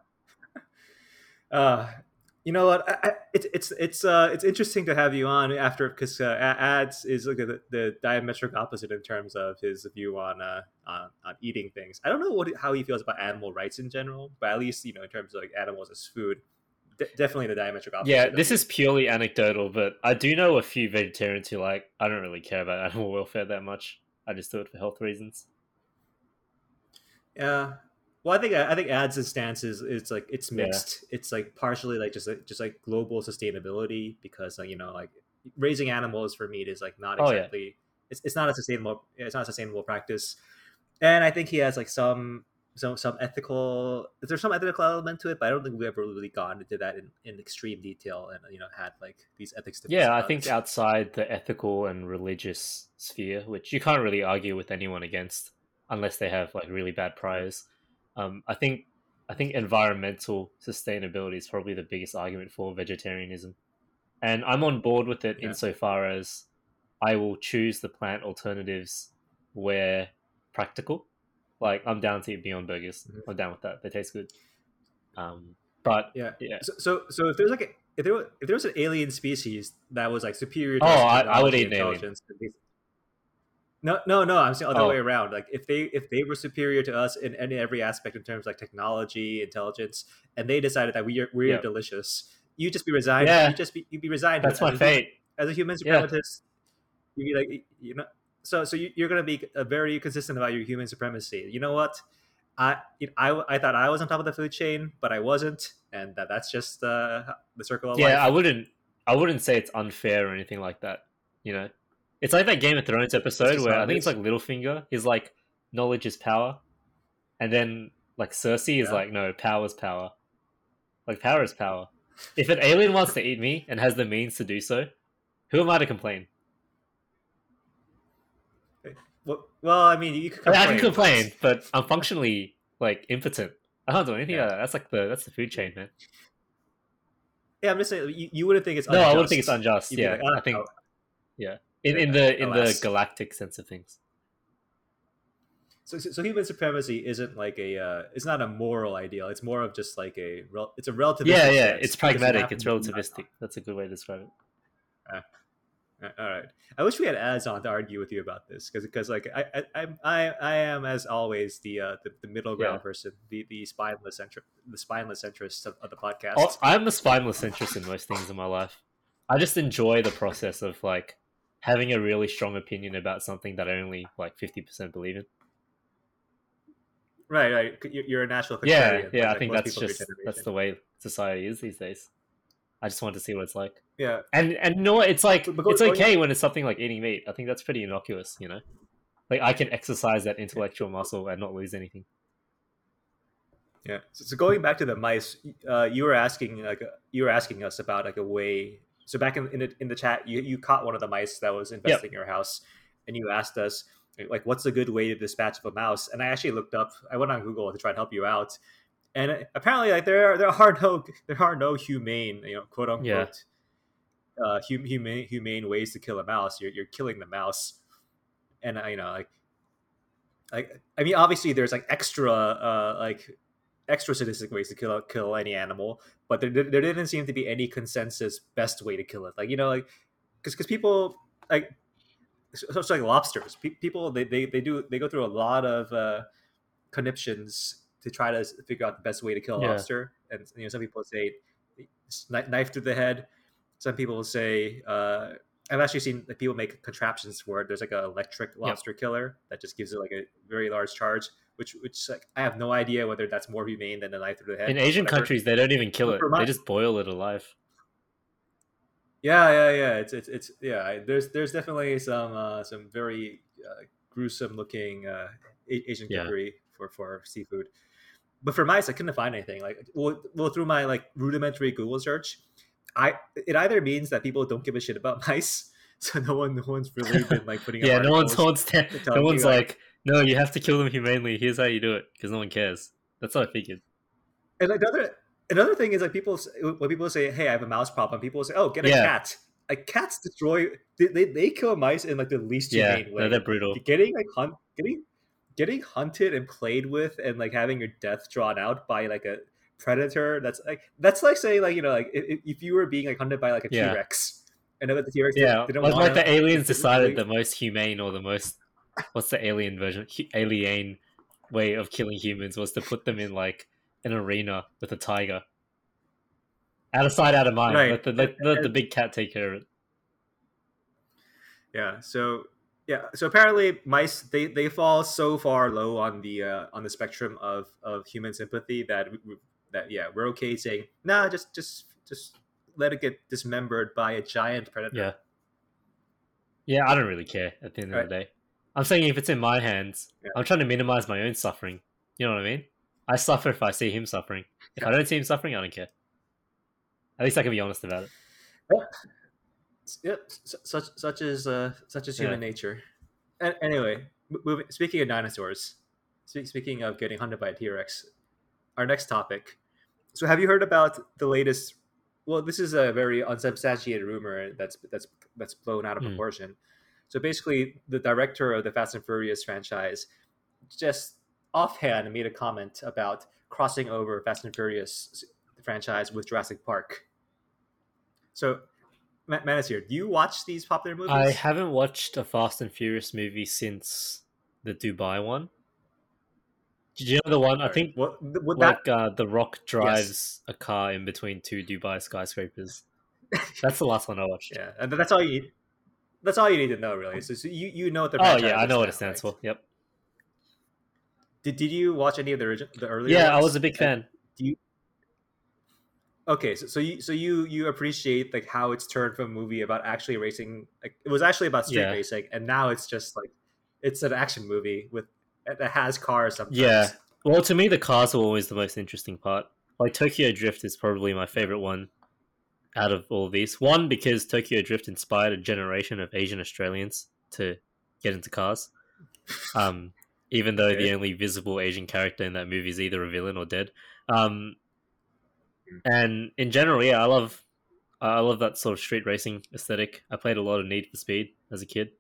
S1: Uh, you know what? I, I, it's it's it's uh it's interesting to have you on after because uh, ads is like the, the diametric opposite in terms of his view on uh on, on eating things. I don't know what how he feels about animal rights in general, but at least you know in terms of like animals as food, de- definitely the diametric opposite.
S2: Yeah, this is purely anecdotal, but I do know a few vegetarians who like I don't really care about animal welfare that much. I just do it for health reasons.
S1: Yeah. Well, I think I think ads' stance is it's like it's
S2: Yeah.
S1: mixed. It's like partially like just like just like global sustainability because like, you know like raising animals for meat is like not
S2: Oh, yeah.
S1: exactly it's, it's not a sustainable it's not a sustainable practice. And I think he has like some some some ethical there's some ethical element to it, but I don't think we've ever really gone into that in, in extreme detail and you know had like these ethics
S2: Yeah, I think outside the ethical and religious sphere, which you can't really argue with anyone against unless they have like really bad priors. Um, I think I think environmental sustainability is probably the biggest argument for vegetarianism. And I'm on board with it
S1: Yeah.
S2: insofar as I will choose the plant alternatives where practical. Like I'm down to eat Beyond Burgers.
S1: Mhm.
S2: I'm down with that. They taste good. Um, but
S1: Yeah.
S2: yeah.
S1: So, so, so if there's like a, if there was, if there was an alien species that was like superior, to
S2: Oh,
S1: us
S2: I- I would eat an alien.
S1: intelligence, then they- No, no, no. I'm saying other
S2: Oh.
S1: way around. Like if they if they were superior to us in any every aspect in terms of like technology, intelligence, and they decided that we are we're
S2: Yeah.
S1: delicious, you'd just be resigned.
S2: Yeah.
S1: You just be you be resigned.
S2: That's
S1: as
S2: my
S1: a-
S2: fate.
S1: as a human
S2: Yeah.
S1: suprematist. You be like you know. So so you, you're gonna be uh, very consistent about your human supremacy. You know what? I, you know, I I thought I was on top of the food chain, but I wasn't, and that that's just uh, the circle of
S2: Yeah, I wouldn't. I wouldn't say it's unfair or anything like that. You know, it's like that Game of Thrones episode where I think it's
S1: is.
S2: like Littlefinger. He's like, knowledge is power, and then like Cersei is
S1: Yeah.
S2: like, no, power is power. Like power is power. If an alien wants to eat me and has the means to do so, who am I to complain?
S1: Well, I mean, you could
S2: I, mean,
S1: complain.
S2: I can complain, but I'm functionally like impotent. I don't do anything.
S1: Yeah.
S2: Like that. That's like the that's the food chain, man.
S1: Yeah, I'm just saying you, you wouldn't think it's
S2: No, I wouldn't think it's unjust.
S1: You'd
S2: Yeah,
S1: like, "Oh,
S2: I think
S1: no."
S2: in, in
S1: Yeah,
S2: the in the galactic sense of things.
S1: So, so, human supremacy isn't like a uh, it's not a moral ideal. It's more of just like a it's a relativistic.
S2: yeah, yeah, it's pragmatic. It's relativistic. That's a good way to describe it.
S1: Uh, All right. I wish we had ads on to argue with you about this because because like I I I I am as always the uh the, the middle ground
S2: Yeah.
S1: person the the spineless centri- the spineless centrist of, of the podcast.
S2: Oh, I'm a spineless interest in most things in my life. I just enjoy the process of like having a really strong opinion about something that I only like fifty percent believe in.
S1: Right, right. You're, a natural
S2: Yeah, yeah. I think that's
S1: people of your
S2: just that's the way society is these days. I just want to see what it's like.
S1: Yeah.
S2: And and you know what? It's like
S1: go-
S2: it's okay when it's something like eating meat. I think that's pretty innocuous, you know. Like I can exercise that intellectual muscle and not lose anything.
S1: Yeah. So, so going back to the mice, uh, you were asking like uh, you were asking us about like a way. So back in in the, in the chat, you, you caught one of the mice that was infesting your house, and you asked us like, "What's a good way to dispatch of a mouse?" And I actually looked up. I went on Google to try and help you out, and uh, apparently, like there are there are no there are no humane, you know, quote unquote, uh, humane humane ways to kill a mouse. You're you're killing the mouse, and you know like like I mean, obviously there's like extra uh like extra sadistic ways to kill kill any animal, but there, there didn't seem to be any consensus best way to kill it. Like you know, like because because people like so like lobsters. Pe- people they, they they do they go through a lot of uh, conniptions to try to figure out the best way to kill a
S2: Yeah.
S1: lobster. And you know, some people say kni- knife through the head. Some people will say uh, I've actually seen like, people make contraptions where there's like an electric lobster killer that just gives it like a very large charge. Which, which like I have no idea whether that's more humane than a knife through the head.
S2: In Asian
S1: whatever.
S2: countries, they don't even kill it; they just boil it alive.
S1: Yeah, yeah, yeah. It's it's it's yeah. There's there's definitely some uh, some very uh, gruesome looking uh, Asian
S2: Yeah.
S1: for for seafood. But for mice, I couldn't find anything. Like well, well through my like rudimentary Google search, I it either means that people don't give a shit about mice, so no one no one's really been like putting.
S2: Yeah, no one's no one's,
S1: to
S2: no one's like, no, you have to kill them humanely. Here's how you do it, because no one cares. That's what I figured.
S1: And like, another another thing is like people when people say, "Hey, I have a mouse problem," people say, "Oh, get a
S2: Yeah.
S1: cat." Like cats destroy they, they, they kill mice in like the least
S2: Yeah,
S1: humane
S2: no,
S1: way.
S2: they're brutal.
S1: getting like hunt getting getting hunted and played with and like having your death drawn out by like a predator that's like that's like saying like you know like if, if you were being like hunted by like a
S2: Yeah.
S1: rex and then the t-rex
S2: Yeah,
S1: didn't
S2: it's
S1: wanna-
S2: like the aliens decided the most humane or the most what's the alien version alien way of killing humans was to put them in like an arena with a tiger. Out of sight, out of mind.
S1: Right.
S2: Let the let, let the big cat take care of it.
S1: yeah so yeah so apparently mice they they fall so far low on the uh on the spectrum of of human sympathy that we- that yeah we're okay saying nah just just just let it get dismembered by a giant predator
S2: Yeah. Yeah, I don't really care at the end of the day. I'm saying if it's in my hands,
S1: Yeah.
S2: I'm trying to minimize my own suffering. You know what I mean? I suffer if I see him suffering. If I don't see him suffering, I don't care. At least I can be honest about it.
S1: Yep, su- such such is uh, such
S2: Yeah.
S1: human nature. A- anyway, moving. Speaking of dinosaurs, speaking of getting hunted by a T Rex, our next topic. So, have you heard about the latest? Well, this is a very unsubstantiated rumor that's that's that's blown out of
S2: Hmm.
S1: proportion. So basically, the director of the Fast and Furious franchise just offhand made a comment about crossing over Fast and Furious franchise with Jurassic Park. So, Ma- Manasir, do you watch these popular movies?
S2: I haven't watched a Fast and Furious movie since the Dubai one. Did you know the one? I think
S1: what, th- would that
S2: like uh, the Rock drives a car in between two Dubai skyscrapers. That's the last one I watched.
S1: yeah, and that's all you need. That's all you need to know, really. So, so you you know what the
S2: Oh yeah, I know what it stands
S1: right?
S2: for. Yep.
S1: Did, did you watch any of the origin, the earlier?
S2: Yeah, I was a big fan.
S1: Do you? Okay, so, so you so you you appreciate like how it's turned from a movie about actually racing, like it was actually about street
S2: Yeah.
S1: racing, and now it's just like it's an action movie with that has cars sometimes.
S2: Yeah. Well, to me, the cars are always the most interesting part. Like Tokyo Drift is probably my favorite one out of all of these. One because Tokyo Drift inspired a generation of Asian Australians to get into cars. Um, even though the only visible Asian character in that movie is either a villain or dead. Um, and in general, yeah, I love I love that sort of street racing aesthetic. I played a lot of Need for Speed as a kid.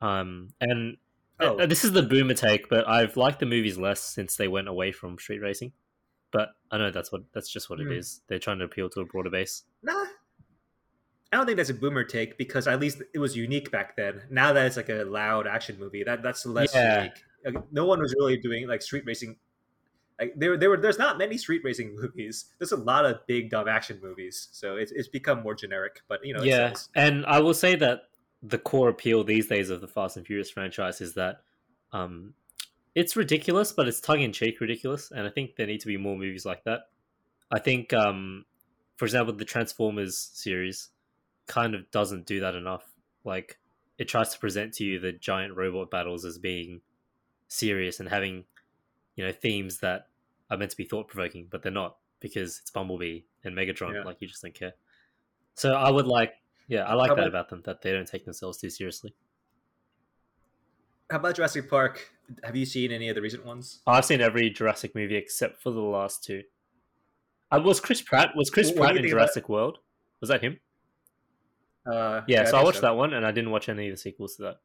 S2: Um, and
S1: Oh.
S2: uh, this is the boomer take, but I've liked the movies less since they went away from street racing. But I know that's what that's just what
S1: Hmm.
S2: it is. They're trying to appeal to a broader base.
S1: Nah, I don't think that's a boomer take because at least it was unique back then. Now that it's like a loud action movie, that that's less
S2: Yeah.
S1: unique. Like, no one was really doing like street racing. Like there, there were there's not many street racing movies. There's a lot of big dumb action movies, so it's it's become more generic. But you know,
S2: yeah, and I will say that the core appeal these days of the Fast and Furious franchise is that um, it's ridiculous, but it's tongue in cheek ridiculous, and I think there need to be more movies like that. I think, um, for example, the Transformers series kind of doesn't do that enough. Like, it tries to present to you the giant robot battles as being serious and having, you know, themes that are meant to be thought provoking, but they're not because it's Bumblebee and Megatron.
S1: Yeah.
S2: Like, you just don't care. So I would like, yeah, I like
S1: How
S2: that
S1: about-
S2: about them that they don't take themselves too seriously.
S1: How about Jurassic Park? Have you seen any of the recent ones?
S2: I've seen every Jurassic movie except for the last two. Uh, was Chris Pratt? Was Chris
S1: What
S2: Pratt in
S1: think about-
S2: Jurassic World? Was that him?
S1: Uh,
S2: Yeah, so I
S1: think
S2: watched that one, and I didn't watch any of the sequels to that.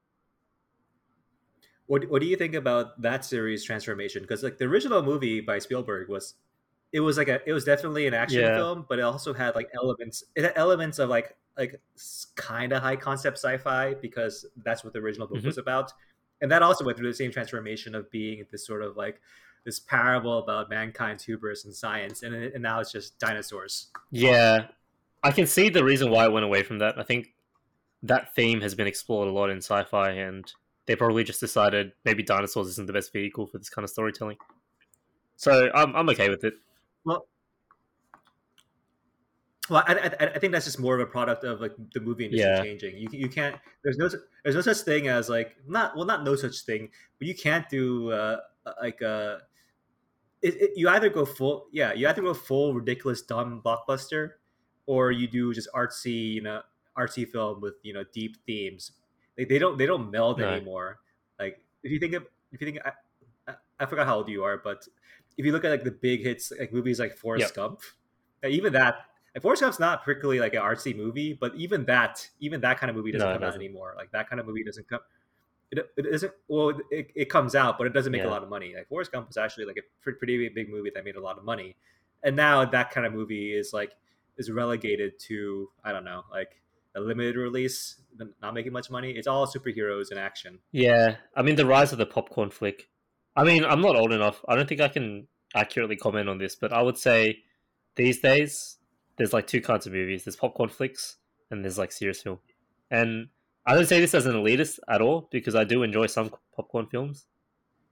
S1: What What do you think about that series transformation? Because like the original movie by Spielberg was, it was like a it was definitely an action
S2: Yeah.
S1: film, but it also had like elements. It had elements of like like kind of high concept sci-fi because that's what the original book
S2: Mhm.
S1: was about, and that also went through the same transformation of being this sort of like this parable about mankind's hubris and science, and and now it's just dinosaurs.
S2: Yeah, I can see the reason why it went away from that. I think that theme has been explored a lot in sci-fi, and they probably just decided maybe dinosaurs isn't the best vehicle for this kind of storytelling. So I'm I'm okay with it.
S1: Well, well, I, I, I think that's just more of a product of like the movie industry
S2: Yeah.
S1: changing. You you can't. There's no there's no such thing as like not well not no such thing, but you can't do uh, like uh, it, it, you either go full yeah you either go full ridiculous dumb blockbuster, or you do just artsy you know artsy film with you know deep themes. Like they don't they don't meld
S2: No.
S1: anymore. Like if you think of if you think I, I, I forgot how old you are, but if you look at like the big hits like movies like Forrest
S2: Yep.
S1: Gump, uh, even that like Forrest Gump's not particularly like an artsy movie, but even that even that kind of movie doesn't
S2: No,
S1: come out
S2: doesn't.
S1: anymore. Like that kind of movie doesn't come. It, it isn't well. It, it comes out, but it doesn't make a lot of money. Like Forrest Gump was actually like a pretty, pretty big movie that made a lot of money, and now that kind of movie is like is relegated to I don't know like a limited release, not making much money. It's all superheroes and action.
S2: Yeah, I mean the rise of the popcorn flick. I mean, I'm not old enough. I don't think I can accurately comment on this, but I would say these days there's like two kinds of movies. There's popcorn flicks and there's like serious film. And I don't say this as an elitist at all because I do enjoy some popcorn films.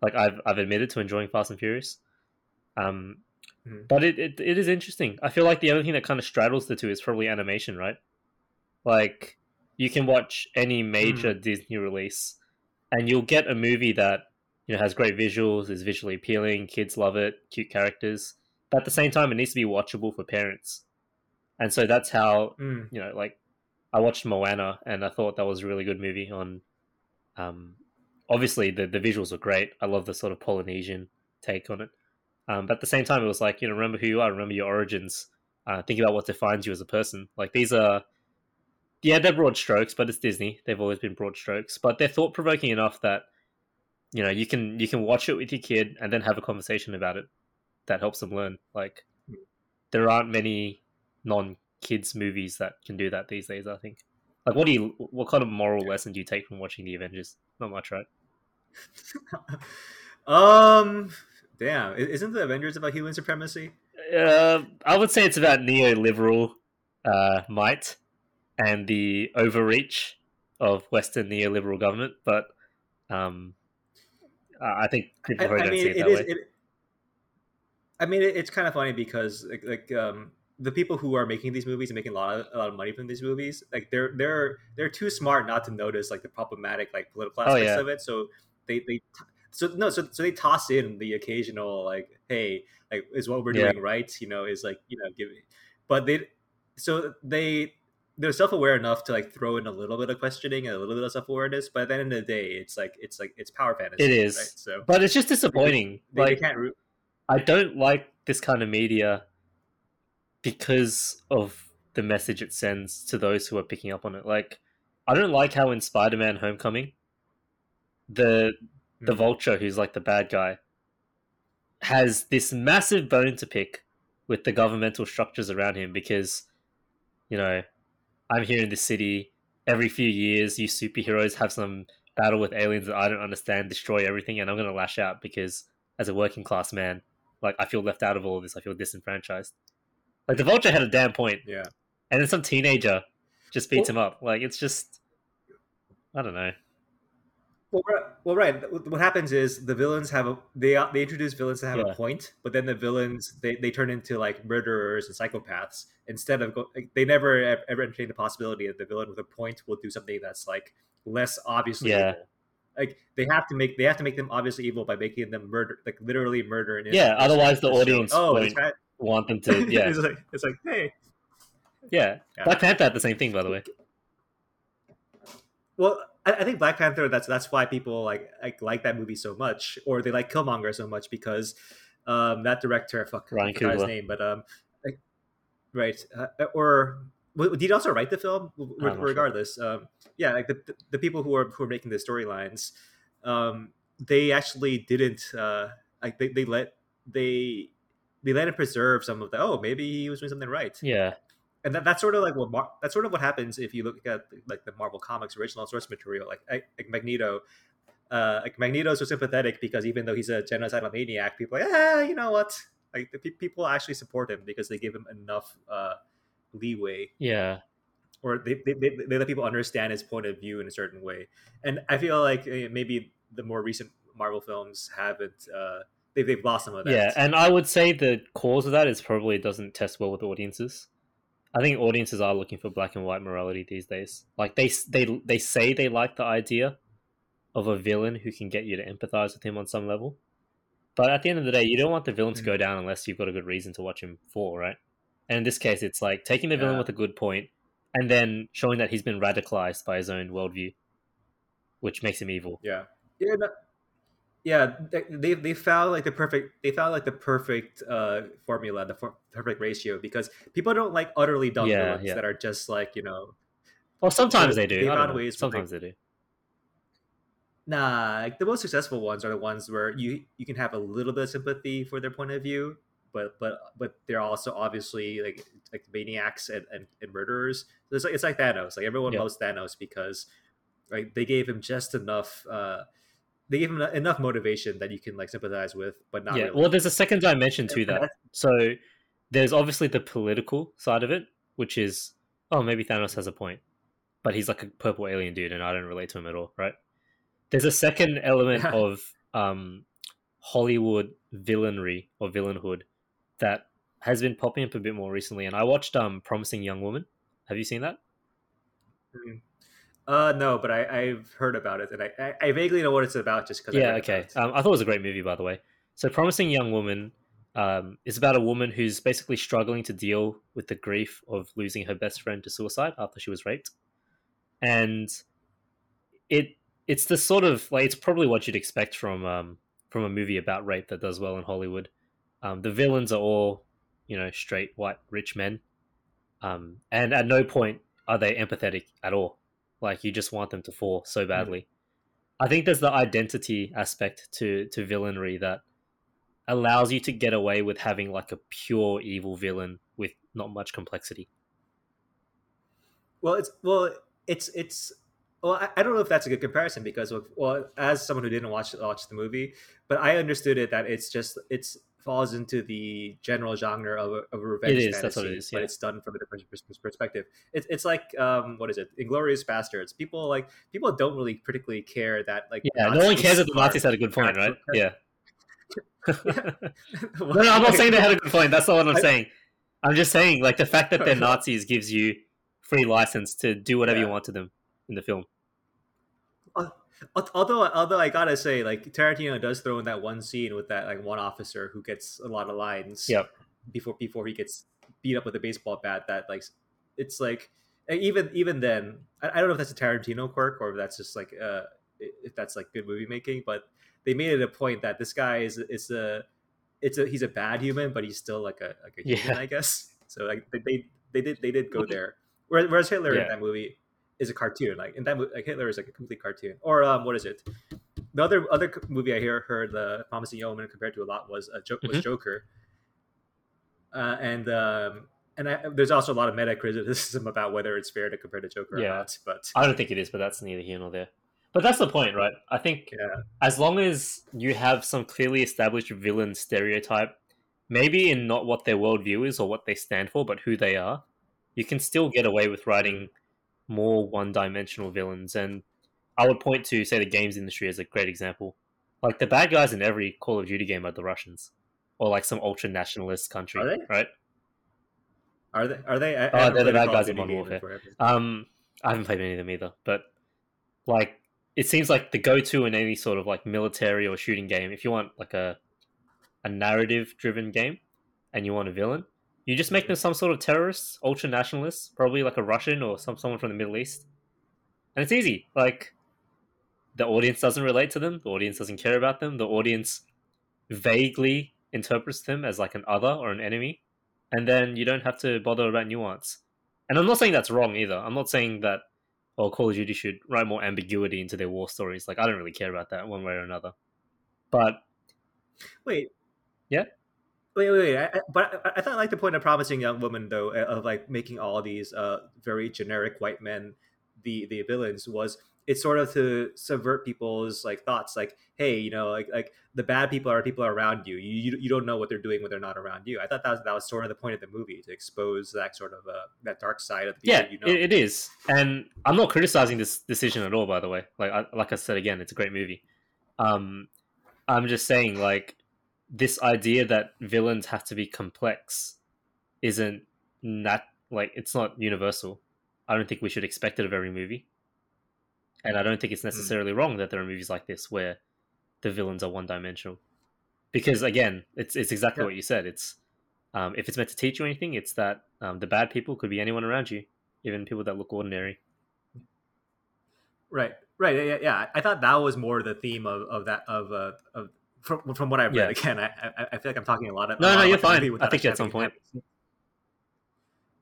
S2: Like I've I've admitted to enjoying Fast and Furious. Um,
S1: Mhm.
S2: but it, it it is interesting. I feel like the only thing that kind of straddles the two is probably animation, right? Like you can watch any major Disney release and you'll get a movie that you know has great visuals, is visually appealing, kids love it, cute characters. But at the same time, it needs to be watchable for parents. And so that's how
S1: Mm.
S2: you know, like I watched Moana and I thought that was a really good movie. On, um, obviously the the visuals are great. I love the sort of Polynesian take on it. Um, but at the same time, it was like you know, remember who you are, remember your origins, uh, think about what defines you as a person. Like these are, yeah, they're broad strokes, but it's Disney. They've always been broad strokes, but they're thought provoking enough that you know you can you can watch it with your kid and then have a conversation about it that helps them learn. Like there aren't many non kids movies that can do that these days. I think. Like, what do you? What kind of moral lesson do you take from watching the Avengers? Not much, right?
S1: um, damn, isn't the Avengers about human supremacy?
S2: Uh, I would say it's about neoliberal uh, might and the overreach of Western neoliberal government, but um, I think people I, I
S1: don't
S2: mean, see it,
S1: it
S2: that
S1: is,
S2: way.
S1: It, I mean, it, it's kind of funny because like, like um, the people who are making these movies and making a lot of a lot of money from these movies, like they're they're they're too smart not to notice like the problematic like political
S2: Oh,
S1: aspects
S2: yeah.
S1: of it. So they they so no so so they toss in the occasional like hey like is what we're
S2: Yeah.
S1: doing right you know is like you know giving but they so they they're self-aware enough to like throw in a little bit of questioning and a little bit of self-awareness but at the end of the day it's like it's like it's power fantasy
S2: It is.
S1: right? so
S2: But it's just disappointing.
S1: they,
S2: like,
S1: they can't root
S2: I don't like this kind of media because of the message it sends to those who are picking up on it. Like, I don't like how in Spider-Man: Homecoming, the the
S1: Mhm.
S2: Vulture, who's like the bad guy, has this massive bone to pick with the governmental structures around him because, you know, I'm here in the city. Every few years, you superheroes have some battle with aliens that I don't understand, destroy everything, and I'm going to lash out because, as a working class man, like I feel left out of all of this. I feel disenfranchised. Like the Vulture had a damn point,
S1: yeah
S2: and then some teenager just beats
S1: Well-
S2: him up. Like it's just, I don't know.
S1: Well, right, well, right. What happens is the villains have a they they introduce villains that have
S2: Yeah.
S1: a point, but then the villains they, they turn into like murderers and psychopaths instead of go, like, they never ever entertain the possibility that the villain with a point will do something that's like less obviously
S2: Yeah.
S1: evil. Like they have to make they have to make them obviously evil by making them murder like literally murder and
S2: Yeah, otherwise the
S1: show,
S2: audience
S1: oh
S2: won't Want them to, yeah,
S1: it's like it's like hey
S2: yeah.
S1: Yeah.
S2: Black Panther had the same thing, by the way.
S1: Well, I, I think Black Panther. That's that's why people like like like that movie so much, or they like Killmonger so much because um, that director, fuck, I
S2: Ryan
S1: forgot his name, but um, like, right, uh, or did he also write the film?
S2: I'm not sure.
S1: Regardless, um, yeah, like the, the the people who are who are making the storylines, um, they actually didn't uh, like they, they let they they let him preserve some of the oh maybe he was doing something right
S2: Yeah,
S1: and that, that's sort of like what Mar- that's sort of what happens if you look at like the Marvel Comics original source material, like like like Magneto. Uh, like Magneto's so sympathetic because even though he's a genocidal maniac, people are like, ah, you know what? Like the pe- people actually support him because they give him enough uh, leeway,
S2: yeah,
S1: or they, they, they, they let people understand his point of view in a certain way. And I feel like uh, maybe the more recent Marvel films haven't. Uh, they've, they've lost some of that.
S2: yeah. And I would say the cause of that is probably it doesn't test well with audiences. I think audiences are looking for black and white morality these days. Like they they they say they like the idea of a villain who can get you to empathize with him on some level. But at the end of the day, you don't want the villain to
S1: Mm.
S2: go down unless you've got a good reason to watch him fall, right? And in this case, it's like taking the villain
S1: Yeah.
S2: with a good point and then showing that he's been radicalized by his own worldview, which makes him evil.
S1: Yeah. Yeah. Yeah. They, they found like the perfect they found like the perfect uh formula, the for, perfect ratio because people don't like utterly dumb
S2: Yeah,
S1: villains
S2: yeah.
S1: that are just like you know
S2: Well, sometimes
S1: So
S2: they do.
S1: they found ways where they-
S2: Sometimes they do.
S1: nah. Like the most successful ones are the ones where you you can have a little bit of sympathy for their point of view, but but but they're also obviously like like maniacs and, and, and murderers. So it's like it's like Thanos. Like everyone
S2: Yeah.
S1: loves Thanos because like they gave him just enough. uh they gave him enough motivation that you can like sympathize with, but not
S2: yeah.
S1: really.
S2: Well, there's a second dimension to that. So there's obviously the political side of it, which is oh maybe Thanos has a point, but he's like a purple alien dude, and I don't relate to him at all, right? There's a second element of um, Hollywood villainry or villainhood that has been popping up a bit more recently, and I watched um, Promising Young Woman. Have you seen that?
S1: Uh, no, but I, I've heard about it, and I, I, I vaguely know what it's about just because.
S2: yeah okay. um, i thought it was a great movie by the way. So promising young woman um, is about a woman who's basically struggling to deal with the grief of losing her best friend to suicide after she was raped. And it it's the sort of like it's probably what you'd expect from um, from a movie about rape that does well in hollywood. Um, the villains are all, you know, straight white rich men, um, and at no point are they empathetic at all. Like you just want them to fall so badly. Mm. I think there's the identity aspect to to villainry that allows you to get away with having like a pure evil villain with not much complexity.
S1: Well, it's well, it's it's well, I, I don't know if that's a good comparison because well, as someone who didn't watch watch the movie, but I understood it that it's just it's falls into the general genre of a, of a revenge
S2: it is,
S1: fantasy,
S2: that's what it is, yeah.
S1: but it's done from a different perspective. It's it's like um, what is it? Inglourious Basterds. People like people don't really particularly care that like
S2: yeah, no one cares that the Nazis had a good point, right? Yeah. yeah. no, no, I'm not saying they had a good point. That's not what I'm I, saying. I'm just saying like the fact that they're Nazis gives you free license to do whatever yeah. you want to them in the film.
S1: Although, although I gotta say, like Tarantino does throw in that one scene with that like one officer who gets a lot of lines.
S2: Yep.
S1: Before before he gets beat up with a baseball bat, that like it's like even even then, I, I don't know if that's a Tarantino quirk or if that's just like uh if that's like good movie making, but they made it a point that this guy is is a it's a he's a bad human, but he's still like a like a human, yeah. I guess. So like they, they they did they did go there. Whereas Hitler yeah. in that movie is a cartoon. Like in that movie, like Hitler is like a complete cartoon. Or um, what is it? The other other movie I hear heard the Promising Young Woman compared to a lot was a jo- was mm-hmm. Joker. Uh, and um, and I, there's also a lot of meta criticism about whether it's fair to compare to Joker yeah. or not. But
S2: I don't think it is. But that's neither here nor there. But that's the point, right? I think yeah. as long as you have some clearly established villain stereotype, maybe in not what their worldview is or what they stand for, but who they are, you can still get away with writing more one-dimensional villains. And I would point to say the games industry as a great example. Like the bad guys in every Call of Duty game are the Russians, or like some ultra nationalist country, right?
S1: Are they? Are they? I,
S2: oh, they're the bad guys in Modern Warfare. Um, I haven't played any of them either, but like it seems like the go-to in any sort of like military or shooting game, if you want like a a narrative-driven game, and you want a villain, you just make them some sort of terrorists, ultra nationalists, probably like a Russian or some someone from the Middle East. And it's easy. Like the audience doesn't relate to them, the audience doesn't care about them, the audience vaguely interprets them as like an other or an enemy, and then you don't have to bother about nuance. And I'm not saying that's wrong either. I'm not saying that oh Call of Duty should write more ambiguity into their war stories. Like I don't really care about that one way or another. But
S1: wait,
S2: yeah.
S1: Wait, wait, wait. I, I, but I, I, thought like the point of promising young woman though of like making all these uh very generic white men the the villains was it's sort of to subvert people's like thoughts like hey you know like like the bad people are people around you you you don't know what they're doing when they're not around you i thought that was, that was sort of the point of the movie to expose that sort of uh, that dark side of the
S2: yeah
S1: you know.
S2: it, it is and i'm not criticizing this decision at all by the way like I, like i said again it's a great movie um i'm just saying like this idea that villains have to be complex isn't that like it's not universal. I don't think we should expect it of every movie. And I don't think it's hmm. necessarily mm. wrong that there are movies like this where the villains are one dimensional. Because again, it's it's exactly yeah. what you said. It's um, if it's meant to teach you anything, it's that um, the bad people could be anyone around you, even people that look ordinary.
S1: Right, right, yeah, yeah. I thought that was more the theme of, of that of uh, of from from what I've read. Yeah. Again, I, I, I feel like I'm talking a lot of
S2: no, no, you're fine. I think at some point.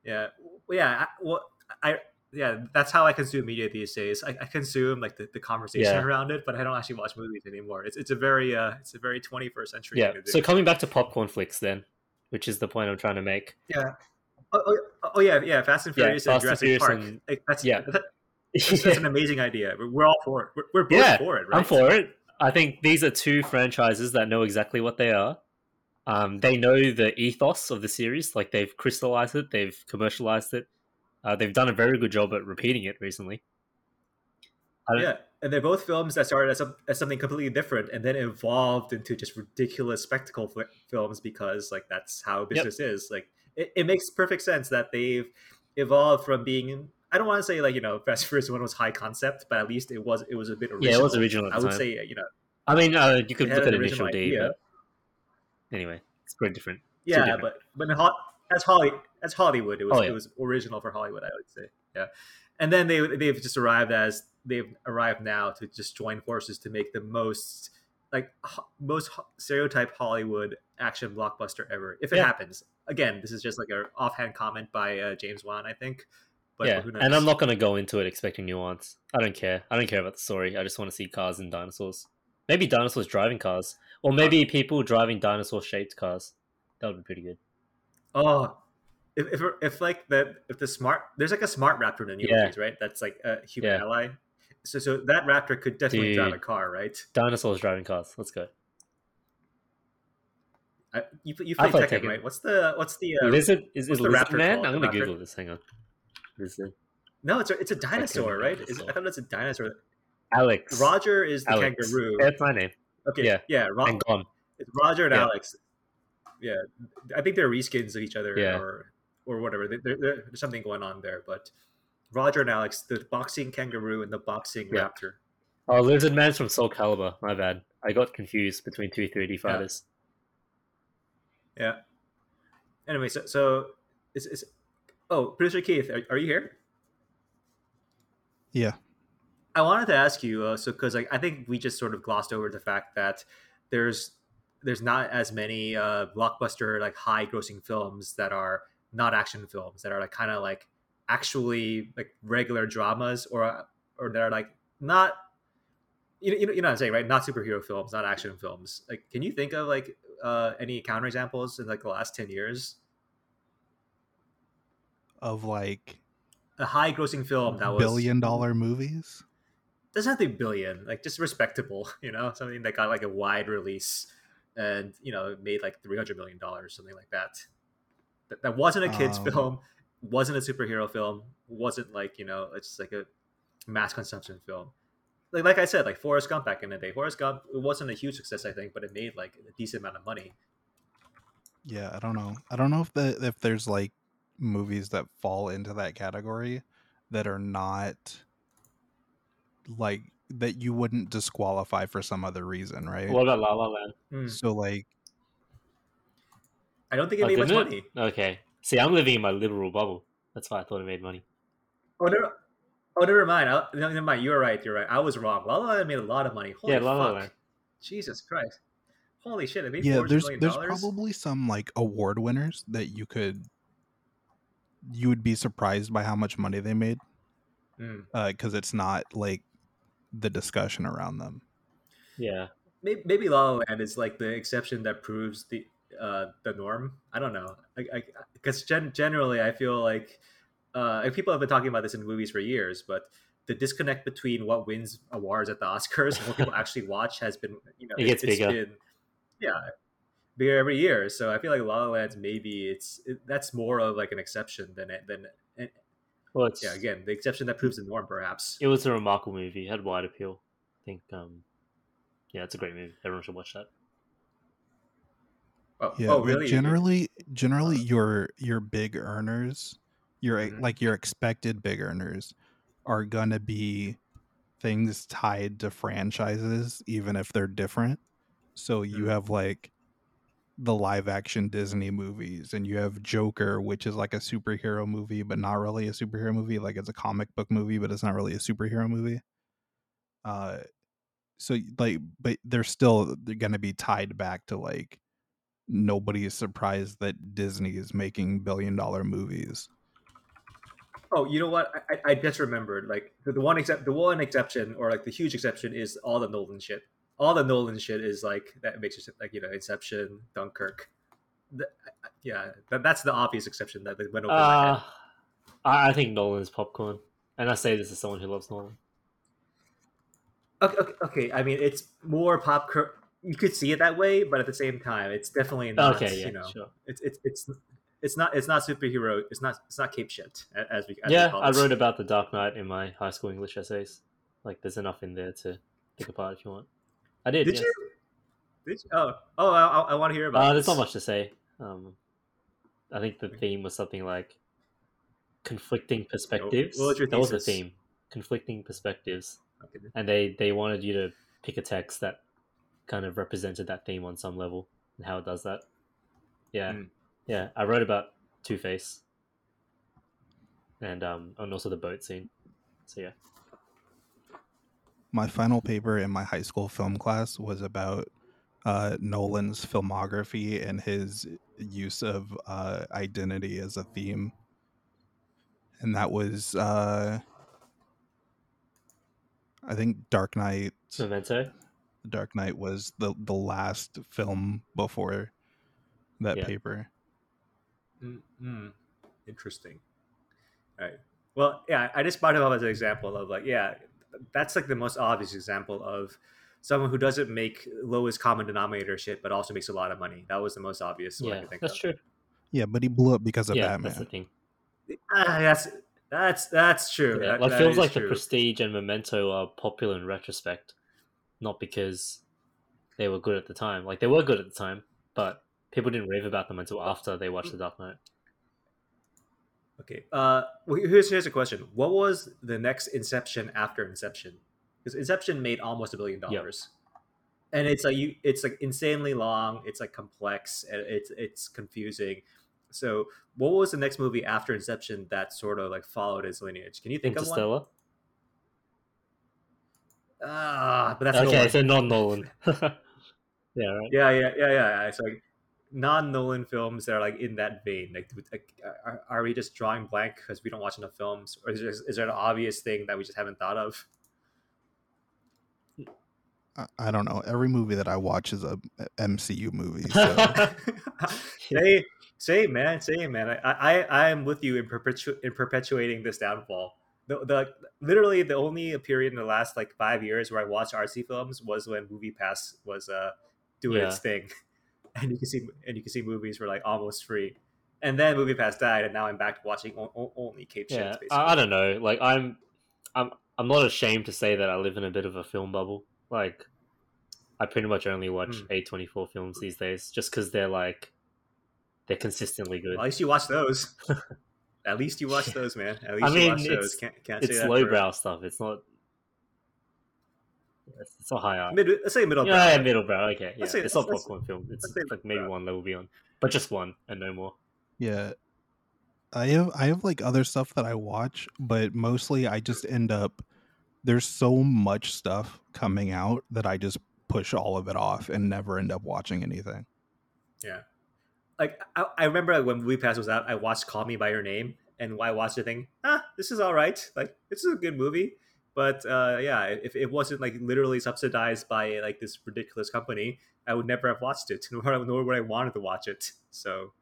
S1: Yeah, well, yeah. I, well, I yeah, that's how I consume media these days. I, I consume like the, the conversation yeah. around it, but I don't actually watch movies anymore. It's it's a very uh it's a very 21st century.
S2: Yeah. So coming back to popcorn flicks, then, which is the point I'm trying to make.
S1: Yeah. Oh, oh, oh yeah, yeah. Fast and Furious yeah, and Jurassic and Park. And, like, that's yeah. That, that's, that's, an amazing idea. We're all for it. We're, we're both yeah, for it. Right?
S2: I'm for it. I think these are two franchises that know exactly what they are. Um, they know the ethos of the series, like they've crystallized it, they've commercialized it. Uh, they've done a very good job at repeating it recently.
S1: Yeah, and they're both films that started as, as, something completely different and then evolved into just ridiculous spectacle films because like that's how business yep. is. Like it, it makes perfect sense that they've evolved from being I don't want to say like you know Fast Furious One was high concept, but at least it was it was a bit original.
S2: Yeah, it was original.
S1: I would say you know.
S2: I mean, uh, you could look at Initial D, but anyway, it's very different.
S1: Yeah, different. but but in Ho- as Holly as Hollywood, it was oh, yeah. it was original for Hollywood. I would say, yeah. And then they they've just arrived as they've arrived now to just join forces to make the most like most ho- stereotype Hollywood action blockbuster ever. If it
S2: Yeah.
S1: happens, again, this is just like an offhand comment by uh, James Wan, I think. But
S2: yeah, and I'm not gonna go into it expecting nuance. I don't care. I don't care about the story. I just want to see cars and dinosaurs. Maybe dinosaurs driving cars, or maybe people driving dinosaur-shaped cars. That would be pretty good.
S1: Oh, if, if if like the if the smart there's like a smart raptor in the new
S2: Yeah.
S1: movies, right? That's like a human
S2: Yeah.
S1: ally. So so that raptor could definitely drive a car, right?
S2: Dinosaurs driving cars. Let's go.
S1: I, you you play Tekken,
S2: Tekken.
S1: right? What's the what's the uh,
S2: lizard is, is
S1: the
S2: lizard
S1: raptor
S2: man?
S1: called?
S2: I'm gonna
S1: raptor?
S2: Google this. Hang on.
S1: No? It's a it's a dinosaur, right? Is. I thought it's a dinosaur.
S2: Alex.
S1: Roger is the
S2: Alex.
S1: kangaroo.
S2: That's my name.
S1: Okay,
S2: yeah.
S1: yeah, Ro-
S2: And gone.
S1: it's Roger and
S2: Yeah.
S1: Alex. Yeah, I think they're reskins of each other,
S2: Yeah.
S1: or or whatever. There, there, there's something going on there, but Roger and Alex, the boxing kangaroo and the boxing
S2: Yeah.
S1: raptor.
S2: Oh, Lizard Man's from Soul Calibur. My bad. I got confused between two 3D fighters.
S1: Yeah. Anyway, so so it's, it's oh, producer Keith, are, are you here?
S3: Yeah.
S1: I wanted to ask you, uh, so because like I think we just sort of glossed over the fact that there's there's not as many uh, blockbuster like high grossing films that are not action films that are like kind of like actually like regular dramas or or that are like not you know, you know you know what I'm saying right not superhero films not action films like can you think of like uh, any counterexamples in like the last ten years
S3: Of like
S1: a high grossing film that was
S3: billion dollar movies.
S1: doesn't have to be billion, like just respectable, you know, something that got like a wide release and you know made like three hundred million dollars, something like that. that. That wasn't a kids
S3: Um,
S1: film, wasn't a superhero film, wasn't like you know it's just like a mass consumption film. Like like I said, like Forrest Gump back in the day. Forrest Gump it wasn't a huge success, I think, but it made like a decent amount of money.
S3: Yeah, I don't know. I don't know if the if there's like movies that fall into that category that are not like that you wouldn't disqualify for some other reason, right?
S2: What about La La Land?
S1: Hmm.
S3: So like
S1: I don't think it
S2: Oh,
S1: made much
S2: didn't
S1: money.
S2: Okay. See, I'm living in my liberal bubble. That's why I thought it made money.
S1: Oh never, oh never mind. I, never mind. You're right. You're right. I was wrong. La La Land made a lot of money. Holy
S2: yeah, La La
S1: fuck.
S2: Land.
S1: Jesus Christ. Holy shit, it made
S3: yeah, there's
S1: million
S3: there's
S1: dollars?
S3: probably some like award winners that you could you would be surprised by how much money they made
S1: Mm.
S3: because it's not like the discussion around them.
S2: Yeah.
S1: Maybe, maybe La La Land is like the exception that proves the uh, the norm. I don't know. Because gen- generally, I feel like uh, people have been talking about this in movies for years, but the disconnect between what wins awards at the Oscars and what people actually watch has been, you know,
S2: It gets
S1: it's
S2: bigger.
S1: Been, yeah, bigger every year. So I feel like La La Land's maybe it's it, that's more of like an exception than it than and,
S2: Well, it's
S1: yeah again the exception that proves the norm perhaps.
S2: it was a remarkable movie. It had wide appeal. I think um yeah, it's a great movie. Everyone should watch that.
S1: Oh,
S3: Yeah,
S1: oh really?
S3: Generally, generally your your big earners, your
S1: Mhm.
S3: like your expected big earners, are gonna be things tied to franchises, even if they're different. So you
S1: Mhm.
S3: have like the live action Disney movies, and you have Joker, which is like a superhero movie, but not really a superhero movie. Like it's a comic book movie, but it's not really a superhero movie. Uh, so like, but they're still they're gonna be tied back to like nobody is surprised that Disney is making billion dollar movies.
S1: Oh, you know what? I, I- just remembered. Like the, the one except the one exception, or like the huge exception, is all the Nolan shit. All the Nolan shit is like that makes it like you know Inception, Dunkirk. The, yeah, that, that's the obvious exception that went over my head.
S2: Uh I, think Nolan is popcorn. And I say this as someone who loves Nolan.
S1: Okay, okay, okay. I mean, it's more popcorn. You could see it that way, but at the same time, it's definitely not.
S2: okay, yeah,
S1: you know,
S2: sure.
S1: it's it's it's it's not it's not superhero. It's not it's not cape shit as we as
S2: Yeah,
S1: call
S2: I wrote about the Dark Knight in my high school English essays. Like there's enough in there to pick apart if you want. I did.
S1: Did
S2: yes.
S1: you? Did you? Oh, oh, I, I, want to hear about.
S2: Uh, there's not much to say. Um, I think the theme was something like conflicting perspectives.
S1: what was your
S2: that was the theme. Conflicting perspectives,
S1: Okay.
S2: and they they wanted you to pick a text that kind of represented that theme on some level and how it does that. Yeah,
S1: Mm.
S2: yeah. I wrote about Two Face, and um, and also the boat scene. So yeah,
S3: My final paper in my high school film class was about uh, Nolan's filmography and his use of uh, identity as a theme, and that was uh, I think Dark Knight.
S2: Memento.
S3: Dark Knight was the the last film before that
S2: Yeah.
S3: paper.
S1: Mm, interesting. All right. Well, yeah, I just brought it up as an example of like, yeah, that's like the most obvious example of someone who doesn't make lowest common denominator shit, but also makes a lot of money. That was the most obvious one I
S2: Yeah,
S1: could think
S2: that's
S1: of.
S2: true.
S3: Yeah, but he blew up because of
S2: yeah,
S3: Batman.
S2: that's the thing.
S1: Ah, that's that's that's true.
S2: Yeah,
S1: That-
S2: like
S1: that
S2: feels
S1: is
S2: like the. Prestige and Memento are popular in retrospect, not because they were good at the time. Like they were good at the time, but people didn't rave about them until after they watched The Dark Knight.
S1: Okay. Uh, well, here's here's a question. What was the next Inception after Inception? Because Inception made almost a billion dollars, and it's like you, it's like insanely long. It's like complex. and It's it's confusing. So, what was the next movie after Inception that sort of like followed its lineage? Can you think of one? Ah, but that's
S2: okay,
S1: Nolan.
S2: so non Nolan. yeah, right.
S1: Yeah, yeah, yeah, yeah. yeah. It's like non-Nolan films that are like in that vein. Like, like are, are we just drawing blank because we don't watch enough films, or is there, is there an obvious thing that we just haven't thought of?
S3: I, I don't know. Every movie that I watch is a MCU movie. So
S1: say, say, man, say, man. I, I, I am with you in perpetu- in perpetuating this downfall. The, the literally the only period in the last like five years where I watched RC films was when MoviePass was uh doing its thing, and you can see and you can see movies were like almost free. And then MoviePass died, and now I'm back to watching o- only Cape
S2: yeah.
S1: Shits. Basically.
S2: I, I don't know. Like I'm, I'm, I'm not ashamed to say that I live in a bit of a film bubble. Like, I pretty much only watch
S1: Hmm.
S2: A twenty four films these days, just because they're like, they're consistently good.
S1: Well, at least you watch those. At least you watch those, man. At least
S2: I
S1: you
S2: mean,
S1: watch those.
S2: it's-
S1: Can't, can't
S2: it's lowbrow stuff. It's not. It's, it's not high art.
S1: Mid, let's say middle.
S2: yeah,
S1: brow.
S2: middle brow. Okay, yeah.
S1: Say-
S2: it's not
S1: let's-
S2: popcorn film. It's
S1: let's
S2: like maybe
S1: brow.
S2: one level beyond, but just one and no more.
S3: yeah, I have I have like other stuff that I watch, but mostly I just end up there's so much stuff coming out that I just push all of it off and never end up watching anything.
S1: Yeah. Like I, I remember when MoviePass was out, I watched Call Me by Your Name, and I watched the thing. Ah, this is all right. Like this is a good movie, but uh, yeah, if it wasn't like literally subsidized by like this ridiculous company, I would never have watched it, nor, nor would I wanted to watch it. So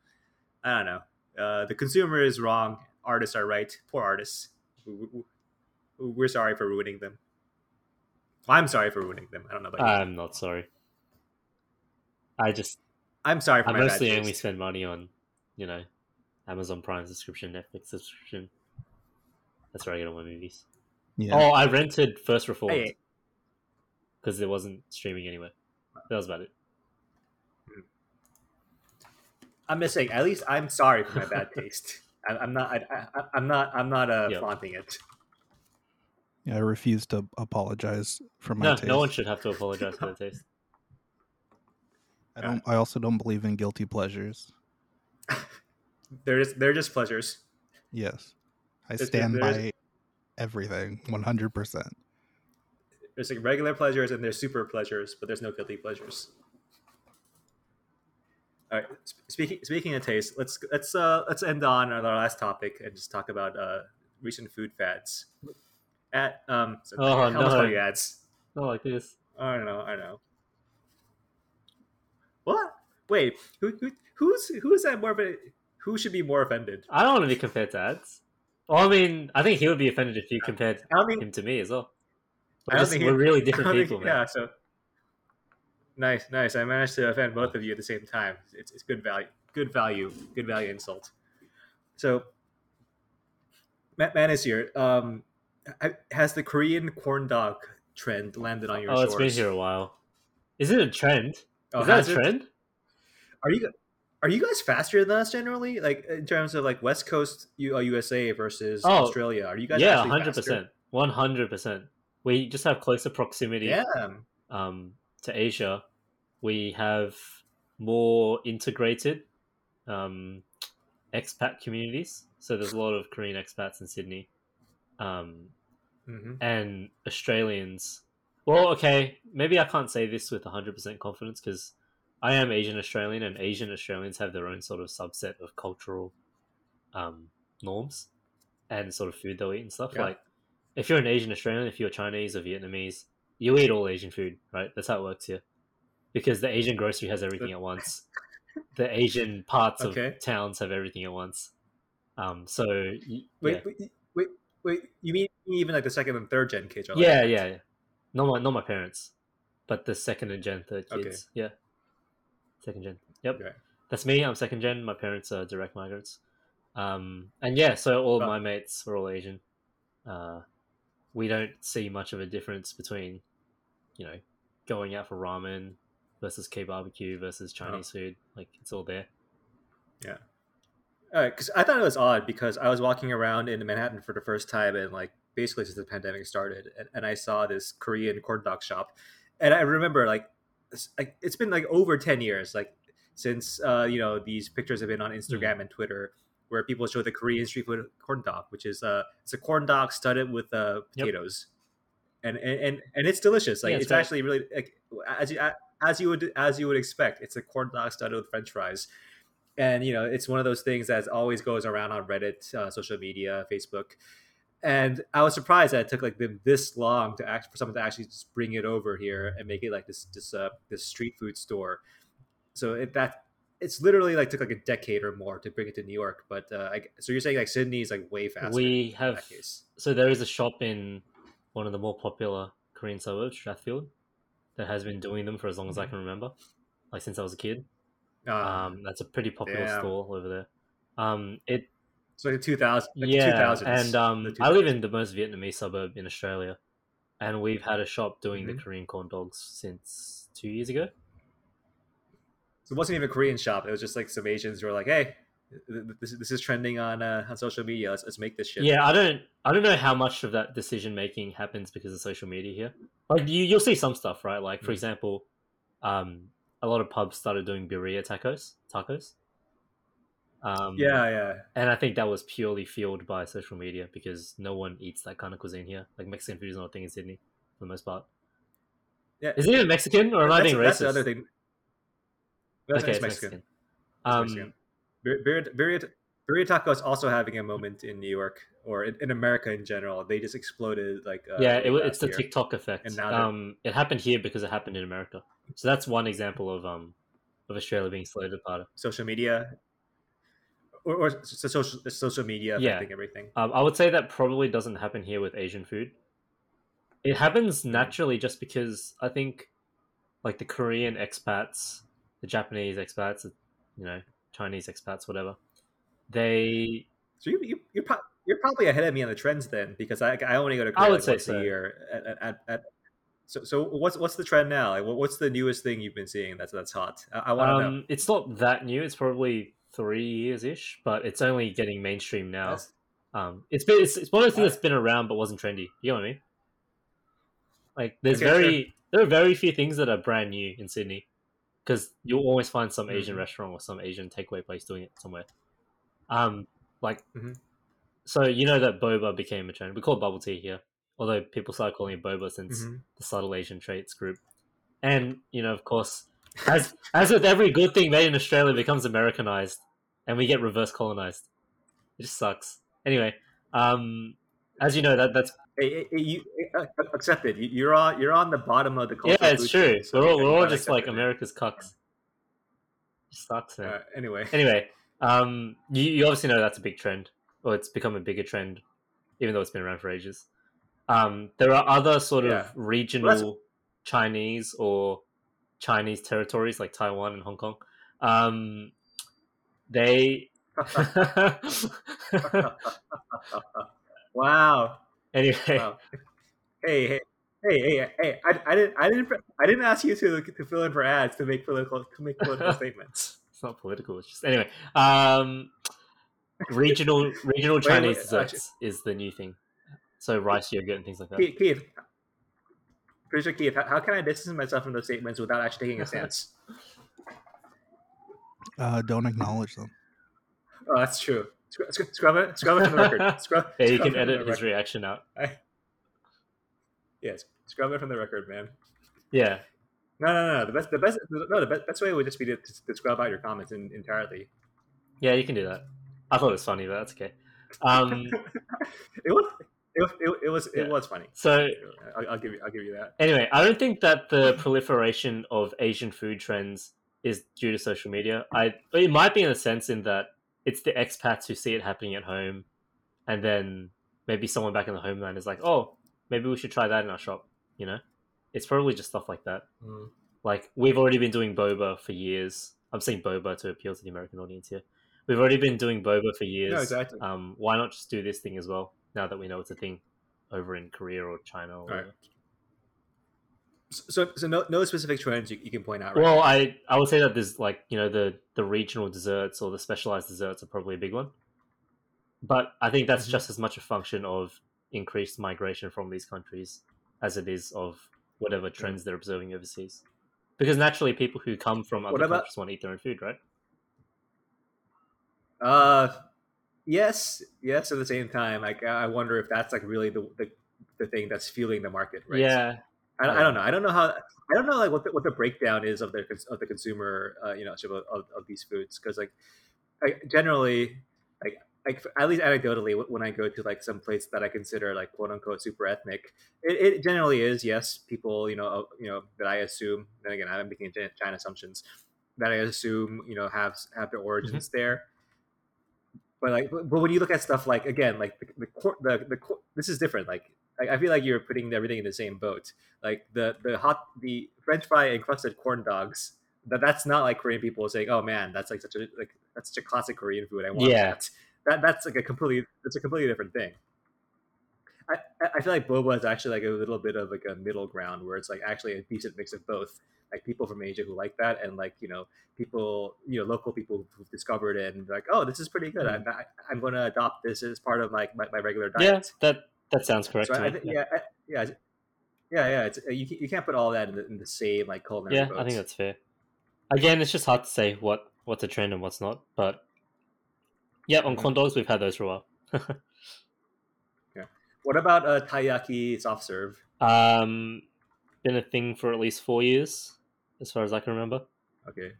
S1: I don't know. Uh, the consumer is wrong. Artists are right. Poor artists. We- we- We're sorry for ruining them. I'm sorry for ruining them. I don't know about you.
S2: I'm not sorry. I just
S1: I'm sorry for
S2: I mostly only spend money on, you know, Amazon Prime subscription, Netflix subscription. That's where I get all my movies.
S3: Yeah,
S2: Oh, I rented First Reformed
S1: Hey,
S2: because it wasn't streaming anywhere. That was about it.
S1: I'm just saying. At least I'm sorry for my bad taste. I, I'm not. I, I, I'm not. I'm not uh,
S2: Yeah.
S1: flaunting it.
S3: yeah, I refuse to apologize for my
S2: No,
S3: taste.
S2: no one should have to apologize for their taste.
S3: I don't. I also don't believe in guilty pleasures.
S1: They're just. They're just pleasures.
S3: Yes, I
S1: There's-
S3: stand
S1: there's-
S3: by everything one hundred percent.
S1: There's like regular pleasures and there's super pleasures, but there's no guilty pleasures. All right. Speaking speaking of taste, let's let's uh let's end on our last topic and just talk about uh recent food fads. At um, so
S2: Oh,
S1: I
S2: no.
S1: you ads.
S2: Not like this.
S1: I don't know. I know. What? Wait. Who, who who's who is that more of a who should be more offended?
S2: I don't want to be compared to ads. Well, I mean, I think he would be offended if you compared
S1: I don't
S2: him to me as well.
S1: I
S2: We're,
S1: don't
S2: just-
S1: think
S2: we're
S1: he-
S2: really different
S1: think-
S2: people, man.
S1: yeah. So nice, nice. I managed to offend both of you at the same time. It's, it's good value. Good value. Good value insult. So, Matt Man is here. Um, has the Korean corn dog trend landed on your
S2: Oh,
S1: shores?
S2: it's been here a while. Is it a trend?
S1: Oh,
S2: Is that a
S1: it?
S2: trend?
S1: Are you are you guys faster than us generally? Like in terms of like West Coast uh, USA versus
S2: Oh,
S1: Australia? Are you guys
S2: Yeah, hundred percent, one hundred percent. We just have closer proximity
S1: Yeah.
S2: um, to Asia. We have more integrated um, expat communities. So there's a lot of Korean expats in Sydney, um,
S1: hmm
S2: and Australians Well, okay, maybe I can't say this with 100% confidence because I am Asian Australian, and Asian Australians have their own sort of subset of cultural um, norms and sort of food they'll eat and stuff.
S1: Yeah.
S2: Like, if you're an Asian Australian, if you're Chinese or Vietnamese, you eat all Asian food, right? That's how it works here. Because the Asian grocery has everything at once. The Asian parts
S1: Okay.
S2: of towns have everything at once. Um, so y-
S1: Wait, wait, wait, wait. You mean even like the second and third gen kids? Are like
S2: yeah, yeah, yeah. Not my not my parents, but the second and gen, third
S1: Okay.
S2: kids. Yeah, second gen. Yep,
S1: Okay.
S2: that's me. I'm second gen. My parents are direct migrants. Um, and yeah, so all of
S1: Oh.
S2: my mates are all Asian. Uh, we don't see much of a difference between, you know, going out for ramen versus K barbecue versus Chinese food. Like it's all there. Yeah.
S1: All right, because I thought it was odd because I was walking around in Manhattan for the first time and like basically since the pandemic started, and, and I saw this Korean corn dog shop, and I remember like like it's been like over ten years like since uh, you know these pictures have been on Instagram and Twitter where people show the Korean street food corn dog, which is uh it's a corn dog studded with uh,
S2: Yep.
S1: potatoes. And, and, and and it's delicious. Like
S2: Yeah, it's
S1: it's actually really like as you as you would as you would expect. It's a corn dog studded with French fries, and you know it's one of those things that always goes around on reddit uh, social media facebook and i was surprised that it took like them this long to act for someone to actually just bring it over here and make it like this this uh this street food store so it that it's literally like took like a decade or more to bring it to new york but uh I, so you're saying like sydney is like way faster
S2: we have
S1: that case
S2: so there is a shop in one of the more popular Korean suburbs, Strathfield, that has been doing them for as long as I
S1: Mm-hmm.
S2: can remember, like since I was a kid.
S1: um,
S2: Um, that's a pretty popular
S1: damn.
S2: stall over there. Um, it
S1: so like 2000 like
S2: yeah,
S1: 2000s,
S2: and um, I live in the most Vietnamese suburb in Australia, and we've had a shop doing
S1: Mhm.
S2: the Korean corn dogs since two years ago.
S1: so it wasn't even a korean shop it was just like some asians who were like hey this, this is trending on uh, on social media let's, let's make this shit
S2: Yeah, I don't, I don't know how much of that decision making happens because of social media here. Like you, you'll see some stuff, right? Like for
S1: Mm.
S2: example, um, a lot of pubs started doing birria tacos, tacos. Um,
S1: yeah yeah
S2: and I think that was purely fueled by social media because no one eats that kind of cuisine here. Like Mexican food is not a thing in Sydney for the most part.
S1: Yeah.
S2: Is it even Mexican or am I being racist?
S1: that's the other thing. That's
S2: okay,
S1: it's Mexican.
S2: Mexican. Um,
S1: Mexican. Bir- bir- Birria Birria Taco is also having a moment in New York or in, in America in general. They just exploded like uh,
S2: yeah, it, it's the
S1: year.
S2: TikTok effect.
S1: And now
S2: Um, it happened here because it happened in America. So that's one example of um of Australia being slated apart.
S1: social media, or, or social social media
S2: Yeah.
S1: affecting everything.
S2: Um, I would say that probably doesn't happen here with Asian food. It happens naturally just because I think, like the Korean expats, the Japanese expats, you know, Chinese expats, whatever, they
S1: So you, you you're, pro- you're probably ahead of me on the trends then because I I only go to
S2: I
S1: Korea
S2: would
S1: like
S2: say
S1: once
S2: so.
S1: a year. At, at, at, so so what's what's the trend now? Like what's the newest thing you've been seeing that's that's hot? I, I want to know.
S2: um, it's not that new. It's probably three years ish, but it's only getting mainstream now.
S1: That's-
S2: Um, it's been it's, it's one of those things that's been around but wasn't trendy. You know what I mean? Like there's
S1: Okay,
S2: very there are very few things that are brand new in Sydney because you'll always find some Asian
S1: Mhm.
S2: restaurant or some Asian takeaway place doing it somewhere. Um, like
S1: Mhm.
S2: so you know that boba became a trend. We call it bubble tea here, although people started calling it boba since
S1: Mhm.
S2: the subtle Asian traits group. And you know, of course, as as with every good thing made in Australia, becomes Americanized, and we get reverse colonized. It just sucks. Anyway, um, as you know, that that's
S1: Hey, hey, hey, you uh, accept it. You- You're on you're on the bottom of the culture.
S2: yeah, it's true.
S1: chain, so
S2: we're all we're all just like
S1: it.
S2: America's cucks. It sucks, man.
S1: Uh, anyway,
S2: Anyway, um, you, you obviously know that's a big trend, or it's become a bigger trend, even though it's been around for ages. Um, there are other sort of
S1: Yeah.
S2: regional Chinese or Chinese territories like Taiwan and Hong Kong. Um, they
S1: wow.
S2: anyway.
S1: wow. Hey, hey, hey, hey, hey! I, I didn't, I didn't, I didn't ask you to to fill in for ads to make political to make political statements.
S2: It's not political. It's just anyway. Um, regional regional Chinese desserts is the new thing. So rice yogurt and things like that.
S1: Keith, producer Keith, how, how can I distance myself from those statements without actually taking a stance?
S3: Uh, don't acknowledge them.
S1: Oh, that's true. Scrub, scrub, scrub it, scrub it from the record. Scrub,
S2: Yeah, you
S1: scrub
S2: can
S1: it
S2: edit his reaction out.
S1: Yes, Scrub it from the record, man.
S2: Yeah.
S1: No, no, no. The best, the best, no. The best, best way would just be to, to scrub out your comments in, entirely.
S2: Yeah, you can do that. I thought it was funny, but that's okay. Um,
S1: it was, it, was- it, it was, it
S2: Yeah.
S1: was funny.
S2: so
S1: I'll, I'll give you, I'll give you that.
S2: anyway, I don't think that the proliferation of Asian food trends is due to social media. I it might be in a sense in that it's the expats who see it happening at home, and then maybe someone back in the homeland is like, "Oh, maybe we should try that in our shop." You know, it's probably just stuff like that. Like we've already been doing boba for years. I'm saying boba to appeal to the American audience here. We've already been doing boba for years.
S1: No, exactly.
S2: Um, why not just do this thing as well? Now that we know it's a thing over in Korea or China. Or
S1: Right.
S2: whatever.
S1: So, so no, no specific trends you, you can point out. Right?
S2: Well, I I would say that there's like you know the the regional desserts or the specialized desserts are probably a big one, but I think that's
S1: Mhm.
S2: just as much a function of increased migration from these countries as it is of whatever trends they're observing overseas. Because naturally, people who come from other
S1: about-
S2: countries want to eat their own food, right?
S1: Uh, yes, yes. At the same time, like I wonder if that's like really the the, the thing that's fueling the market, right?
S2: Yeah,
S1: I, I don't know. I don't know how. I don't know like what the, what the breakdown is of the of the consumer, uh, you know, of, of, of these foods because like, I generally like like at least anecdotally when I go to like some place that I consider like quote unquote super ethnic, it, it generally is yes people you know uh, you know that I assume. Then again, I'm making giant, giant assumptions that I assume you know have have their origins there. But like, but but when you look at stuff like again, like the the, cor- the, the this is different. Like I I feel like you're putting everything in the same boat. Like the the hot the French fry encrusted corn dogs. That that's not like Korean people saying, "Oh man, that's like such a like that's such a classic Korean food. I want
S2: Yeah.
S1: that." That that's like a completely that's a completely different thing. I, I- feel like boba is actually like a little bit of like a middle ground where it's like actually a decent mix of both. Like people from Asia who like that, and like you know people, you know, local people who've discovered it and like, oh, this is pretty good.
S2: Mm.
S1: I'm, I, I'm going to adopt this as part of like my, my regular diet yeah,
S2: that that sounds correct.
S1: So
S2: to
S1: I, yeah, yeah, it's- yeah, yeah. It's you, can't- you can't put all that in the, in the same like culinary.
S2: yeah,
S1: boats.
S2: I think that's fair. Again, it's just hard to say what what's a trend and what's not. But yeah, on corn dogs, we've had those for a while.
S1: What about uh, taiyaki soft serve?
S2: um, been a thing for at least four years, as far as I can remember.
S1: Okay.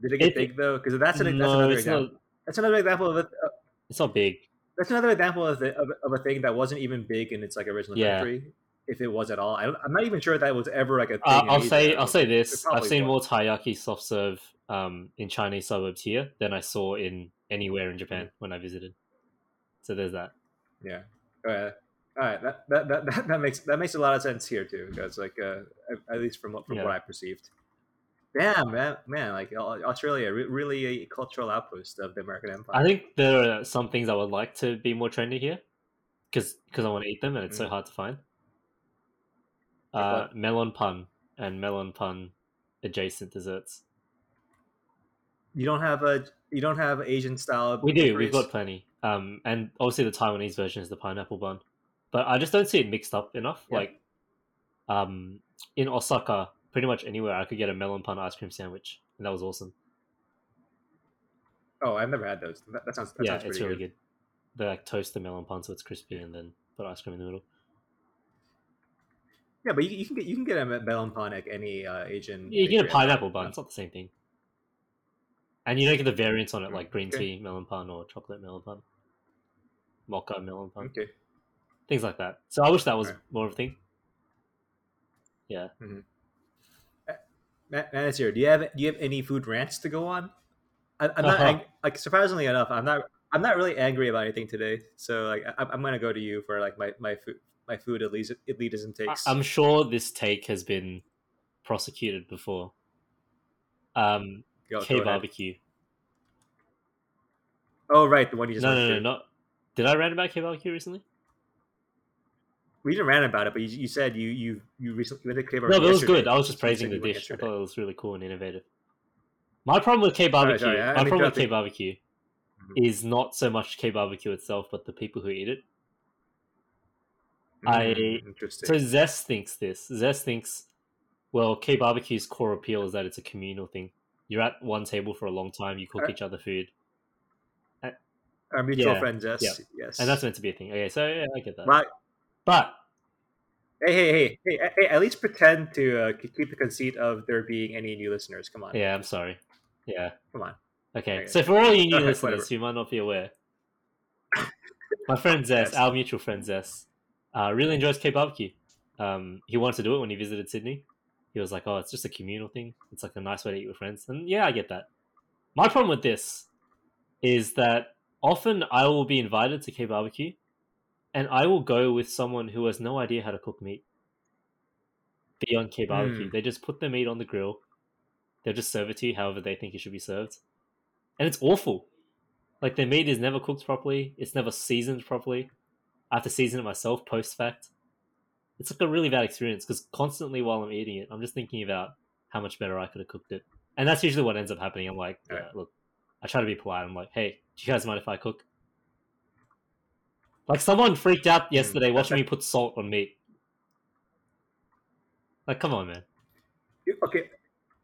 S1: Did it get
S2: It-
S1: big though? Because that's, an, that's
S2: no,
S1: another example.
S2: not.
S1: That's another example of it. Uh,
S2: It's not big.
S1: that's another example of, the, of, of a thing that wasn't even big in its like original
S2: Yeah.
S1: country, if it was at all. I don't, I'm not even sure that was ever like a thing.
S2: Uh, I'll say I'll say this: I've seen more taiyaki soft serve um, in Chinese suburbs here than I saw in anywhere in Japan when I visited. So there's that.
S1: Yeah. All right. All right. That, that, that, that, makes that makes a lot of sense here too, because like uh, at- least from what from
S2: Yeah.
S1: what I perceived. Damn, man, man, like Australia, really a cultural outpost of the American Empire.
S2: I think there are some things I would like to be more trendy here, because because I want to eat them and it's so
S1: Mm.
S2: hard to find. Uh, melon pan and melon pan adjacent desserts.
S1: you don't have a you don't have Asian style.
S2: We do. We've got plenty. Um, and obviously the Taiwanese version is the pineapple bun, but I just don't see it mixed up enough.
S1: Yeah.
S2: Like, um, in Osaka, pretty much anywhere I could get a melon pan ice cream sandwich, and that was awesome.
S1: Oh, I've never had those. That, that sounds that
S2: yeah,
S1: sounds
S2: it's really good. They like toast the melon pan so it's crispy, and then put ice cream in the middle.
S1: Yeah, but you, you can get you can get a melon pan at any uh, Asian.
S2: Yeah, you get a pineapple bun. It's not the same thing. And you don't get the variants on it, like green
S1: Okay.
S2: tea melon pan or chocolate melon pan, mocha melon pan,
S1: Okay.
S2: things like that. So I wish that was
S1: Alright.
S2: more of a thing.
S1: Matt is here. Do you have do you have any food rants to go on? I, I'm not
S2: Uh-huh.
S1: ang- like surprisingly enough. I'm not. I'm not really angry about anything today. So like I, I'm gonna go to you for like my my food my food elitism, elitism
S2: I-
S1: takes.
S2: I'm sure this take has been prosecuted before. Um,
S1: Go-
S2: K
S1: go
S2: barbecue.
S1: Oh right, the one you just
S2: No, no, no, not. Did I rant about K barbecue recently?
S1: We didn't rant about it, but you, you said you you you recently you went to K
S2: No, but it was
S1: yesterday.
S2: good. I was just praising the dish. I thought it was really cool and innovative. My problem with K barbecue,
S1: I-
S2: my problem with K barbecue,
S1: Mhm.
S2: is not so much K barbecue itself, but the people who eat it. I-
S1: Mm, interesting.
S2: So Zest thinks this. Zest thinks, well, K barbecue's core appeal is that it's a communal thing. You're at one table for a long time. You cook
S1: Uh,
S2: each other food,
S1: Our mutual
S2: yeah,
S1: friend Jess.
S2: yeah.
S1: Yes.
S2: and that's meant to be a thing. Okay, so yeah, I get that.
S1: Right.
S2: But
S1: Hey, hey, hey, hey, hey! At least pretend to uh, keep the conceit of there being any new listeners. Come on.
S2: Yeah, I'm sorry. Yeah.
S1: Come on.
S2: Okay.
S1: Okay.
S2: So for all you new
S1: Okay,
S2: listeners
S1: whatever.
S2: who might not be aware, my friend Zess,
S1: Yes.
S2: our mutual friend Zess, uh, really enjoys K barbecue. Um, he wanted to do it when he visited Sydney. He was like, "Oh, it's just a communal thing. It's like a nice way to eat with friends." And yeah, I get that. My problem with this is that often I will be invited to K barbecue, and I will go with someone who has no idea how to cook meat. Beyond K barbecue,
S1: Mm.
S2: they just put the meat on the grill. They'll just serve it to you however they think it should be served, and it's awful. Like their meat is never cooked properly. It's never seasoned properly. I have to season it myself post fact. It's like a really bad experience because constantly while I'm eating it, I'm just thinking about how much better I could have cooked it, and that's usually what ends up happening. I'm like, yeah,
S1: Right.
S2: look, I try to be polite. I'm like, hey, do you guys mind if I cook? Like someone freaked out mm, yesterday watching me put salt on meat. Like, come on, man.
S1: Okay,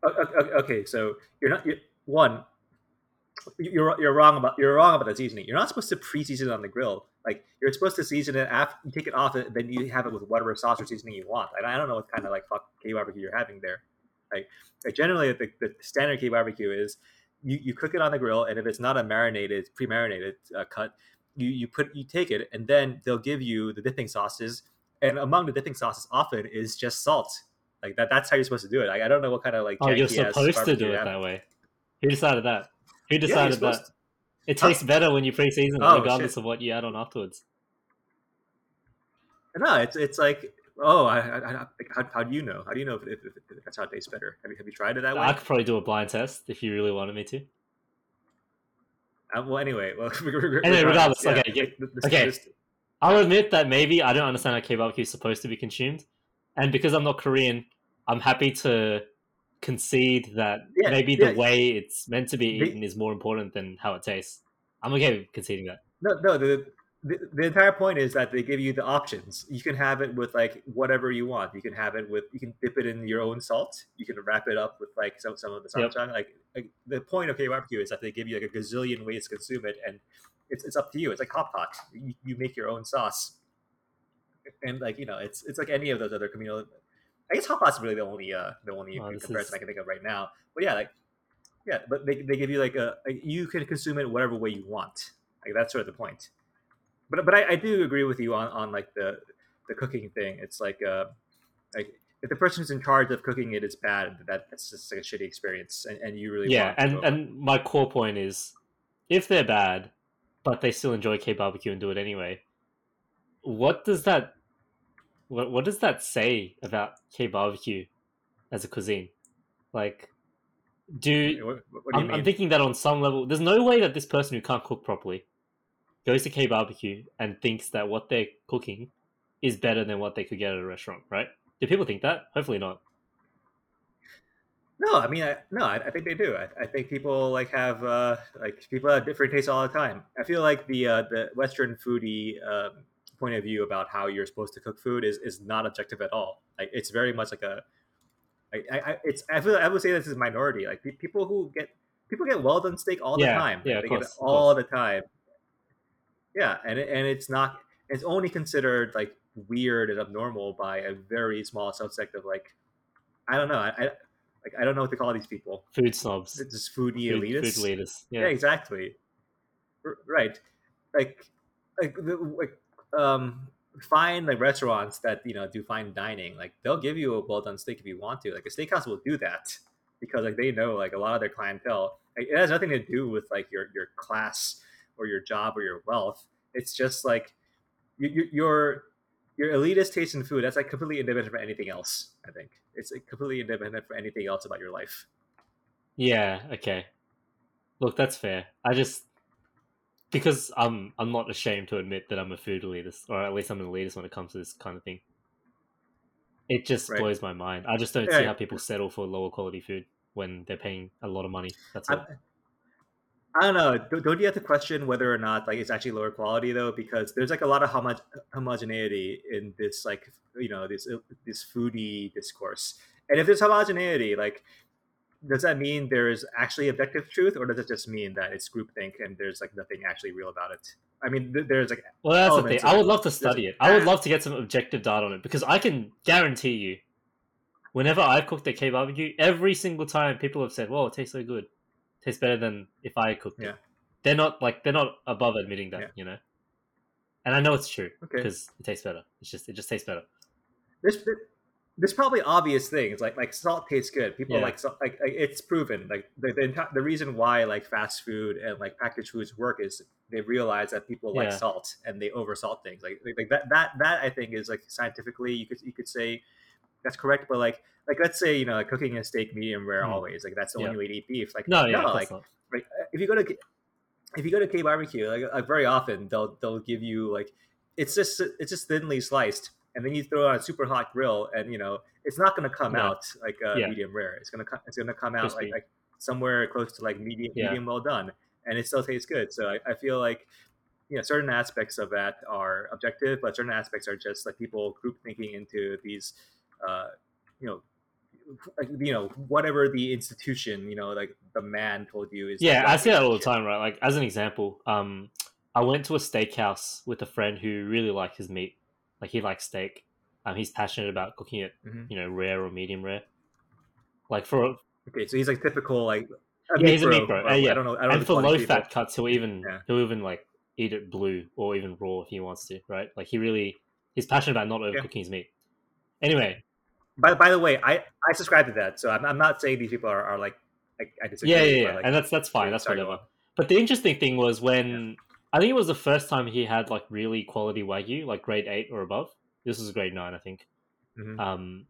S1: okay. So you're not you one. You're you're wrong about you're wrong about the seasoning. You're not supposed to pre-season it on the grill. Like you're supposed to season it after you take it off, it, then you have it with whatever sauce or seasoning you want. And I don't know what kind of like fuck K barbecue you're having there. Like, like generally, the, the standard K barbecue is you, you cook it on the grill, and if it's not a marinated, pre-marinated uh, cut, you you put you take it, and then they'll give you the dipping sauces. And among the dipping sauces, often is just salt. Like that. That's how you're supposed to do it. Like, I don't know what kind of like.
S2: Oh, you're supposed to do it that way. Who decided that? Who decided
S1: supposed
S2: that? It tastes better when you pre-season it,
S1: Oh,
S2: regardless
S1: shit.
S2: of what you add on afterwards.
S1: No, it's it's like oh, I, I, I, how, how do you know? How do you know if, if, if that's how it tastes better? Have you have you tried it that way?
S2: I could probably do a blind test if you really wanted me to.
S1: Uh, well, anyway, well,
S2: Anyway, regardless, okay, yeah,
S1: the-
S2: okay.
S1: this-
S2: I'll admit that maybe I don't understand how K barbecue is supposed to be consumed, and because I'm not Korean, I'm happy to concede that
S1: Yeah,
S2: maybe
S1: yeah.
S2: the way it's meant to be eaten is more important than how it tastes. I'm okay with conceding that.
S1: No, no. The, the the entire point is that they give you the options. You can have it with like whatever you want. You can have it with. You can dip it in your own salt. You can wrap it up with like some some of the
S2: Yep.
S1: Like, like the point of K barbecue is that they give you like a gazillion ways to consume it, and it's it's up to you. It's like hot pot. You, you make your own sauce, and like you know, it's it's like any of those other communal. I guess hot pot's really the only uh the only
S2: Oh,
S1: comparison
S2: is-
S1: I can think of right now. But yeah, like yeah, but they, they give you like a, like you can consume it whatever way you want. Like that's sort of the point. But but I, I do agree with you on, on like the the cooking thing. It's like uh like if the person who's in charge of cooking it is bad, that that's just like a shitty experience, and, and you really
S2: yeah, and
S1: go-
S2: and my core point is, if they're bad, but they still enjoy K barbecue and do it anyway, what does that, what what does that say about K barbecue as a cuisine? Like, do
S1: what, what do you
S2: I'm,
S1: mean?
S2: I'm thinking that on some level, there's no way that this person who can't cook properly goes to K barbecue and thinks that what they're cooking is better than what they could get at a restaurant, right? Do people think that? Hopefully not.
S1: No, I mean, I, no, I, I think they do. I, I think people like have uh, like people have different tastes all the time. I feel like the uh, the Western foodie um, point of view about how you're supposed to cook food is, is not objective at all. Like it's very much like a, I, I, it's I feel I would say this is minority. Like people who get people get well done steak all the time.
S2: yeah,
S1: they
S2: of
S1: get
S2: course,
S1: it all the time. Yeah, and and it's not. It's only considered like weird and abnormal by a very small subset of like, I don't know. I, I like I don't know what to call these people.
S2: Food snobs,
S1: It's just foodie
S2: food,
S1: elitists.
S2: food leaders.
S1: Yeah,
S2: Yeah,
S1: exactly. R- Right. Like, like, the, like, um, fine like restaurants that you know do fine dining. Like they'll give you a well done steak if you want to. Like a steakhouse will do that because like they know like a lot of their clientele. Like, it has nothing to do with like your your class or your job or your wealth. It's just like you, you, your your elitist taste in food. That's like completely independent from anything else. I think it's like, completely independent from anything else about your life.
S2: yeah. Okay. Look, that's fair. I just because I'm I'm not ashamed to admit that I'm a food elitist, or at least I'm an elitist when it comes to this kind of thing. It just
S1: Right.
S2: blows my mind. I just don't see how people settle for lower quality food when they're paying a lot of money. That's
S1: I,
S2: all.
S1: I don't know. Don't don't you have to question whether or not like it's actually lower quality though? Because there's like a lot of homo- homogeneity in this like you know this uh, this foodie discourse. And if there's homogeneity, like does that mean there's actually objective truth, or does it just mean that it's groupthink and there's like nothing actually real about it? I mean, th- there's like
S2: Well, that's the thing. I would love to study it. I would love to get some objective data on it because I can guarantee you, whenever I've cooked at K barbecue, every single time people have said, "Well, it tastes so good, it tastes better than if I cooked
S1: Yeah.
S2: it." They're not like they're not above admitting that,
S1: Yeah.
S2: you know. And I know it's true
S1: okay.
S2: because it tastes better. It's just it just tastes better.
S1: there's there's probably obvious things like like salt tastes good. People
S2: Yeah.
S1: like salt, like, like it's proven. Like the the, enti- the reason why like fast food and like packaged foods work is they realize that people like salt and they oversalt things. Like, like like that that that I think is like scientifically you could you could say that's correct. But like like let's say you know like cooking a steak medium rare
S2: Hmm.
S1: always like that's the
S2: Yeah.
S1: only way to eat beef. Like
S2: No, yeah,
S1: like like if you go to if you go to K barbecue, like, like very often they'll they'll give you like it's just it's just thinly sliced, and then you throw it on a super hot grill, and you know it's not going to come out like uh,
S2: Yeah.
S1: medium rare. It's gonna come it's gonna come out like like somewhere close to like medium
S2: Yeah.
S1: medium well done, and it still tastes good. So I, I feel like you know certain aspects of that are objective, but certain aspects are just like people group thinking into these uh, you know. You know, whatever the institution, you know, like the man told you is.
S2: Yeah, I see that all the time, right? Like as an example, um, I went to a steakhouse with a friend who really liked his meat. Like he likes steak. Um, he's passionate about cooking it,
S1: Mhm.
S2: you know, rare or medium rare. Like for
S1: Okay, so he's like typical like a
S2: Yeah, he's a meat bro. Uh, yeah.
S1: I don't know. I don't
S2: and
S1: know
S2: for low fat cuts, he'll even
S1: Yeah.
S2: he'll even like eat it blue or even raw if he wants to, right? Like he really he's passionate about not overcooking his meat. Anyway,
S1: By, by the way, I, I subscribe to that, so I'm, I'm not saying these people are, are like I, I disagree.
S2: yeah, yeah, yeah,
S1: like,
S2: and that's that's fine. That's whatever. But the interesting thing was when I think it was the first time he had like really quality wagyu, like grade eight or above. This was grade nine, I think.
S1: Mhm.
S2: Um,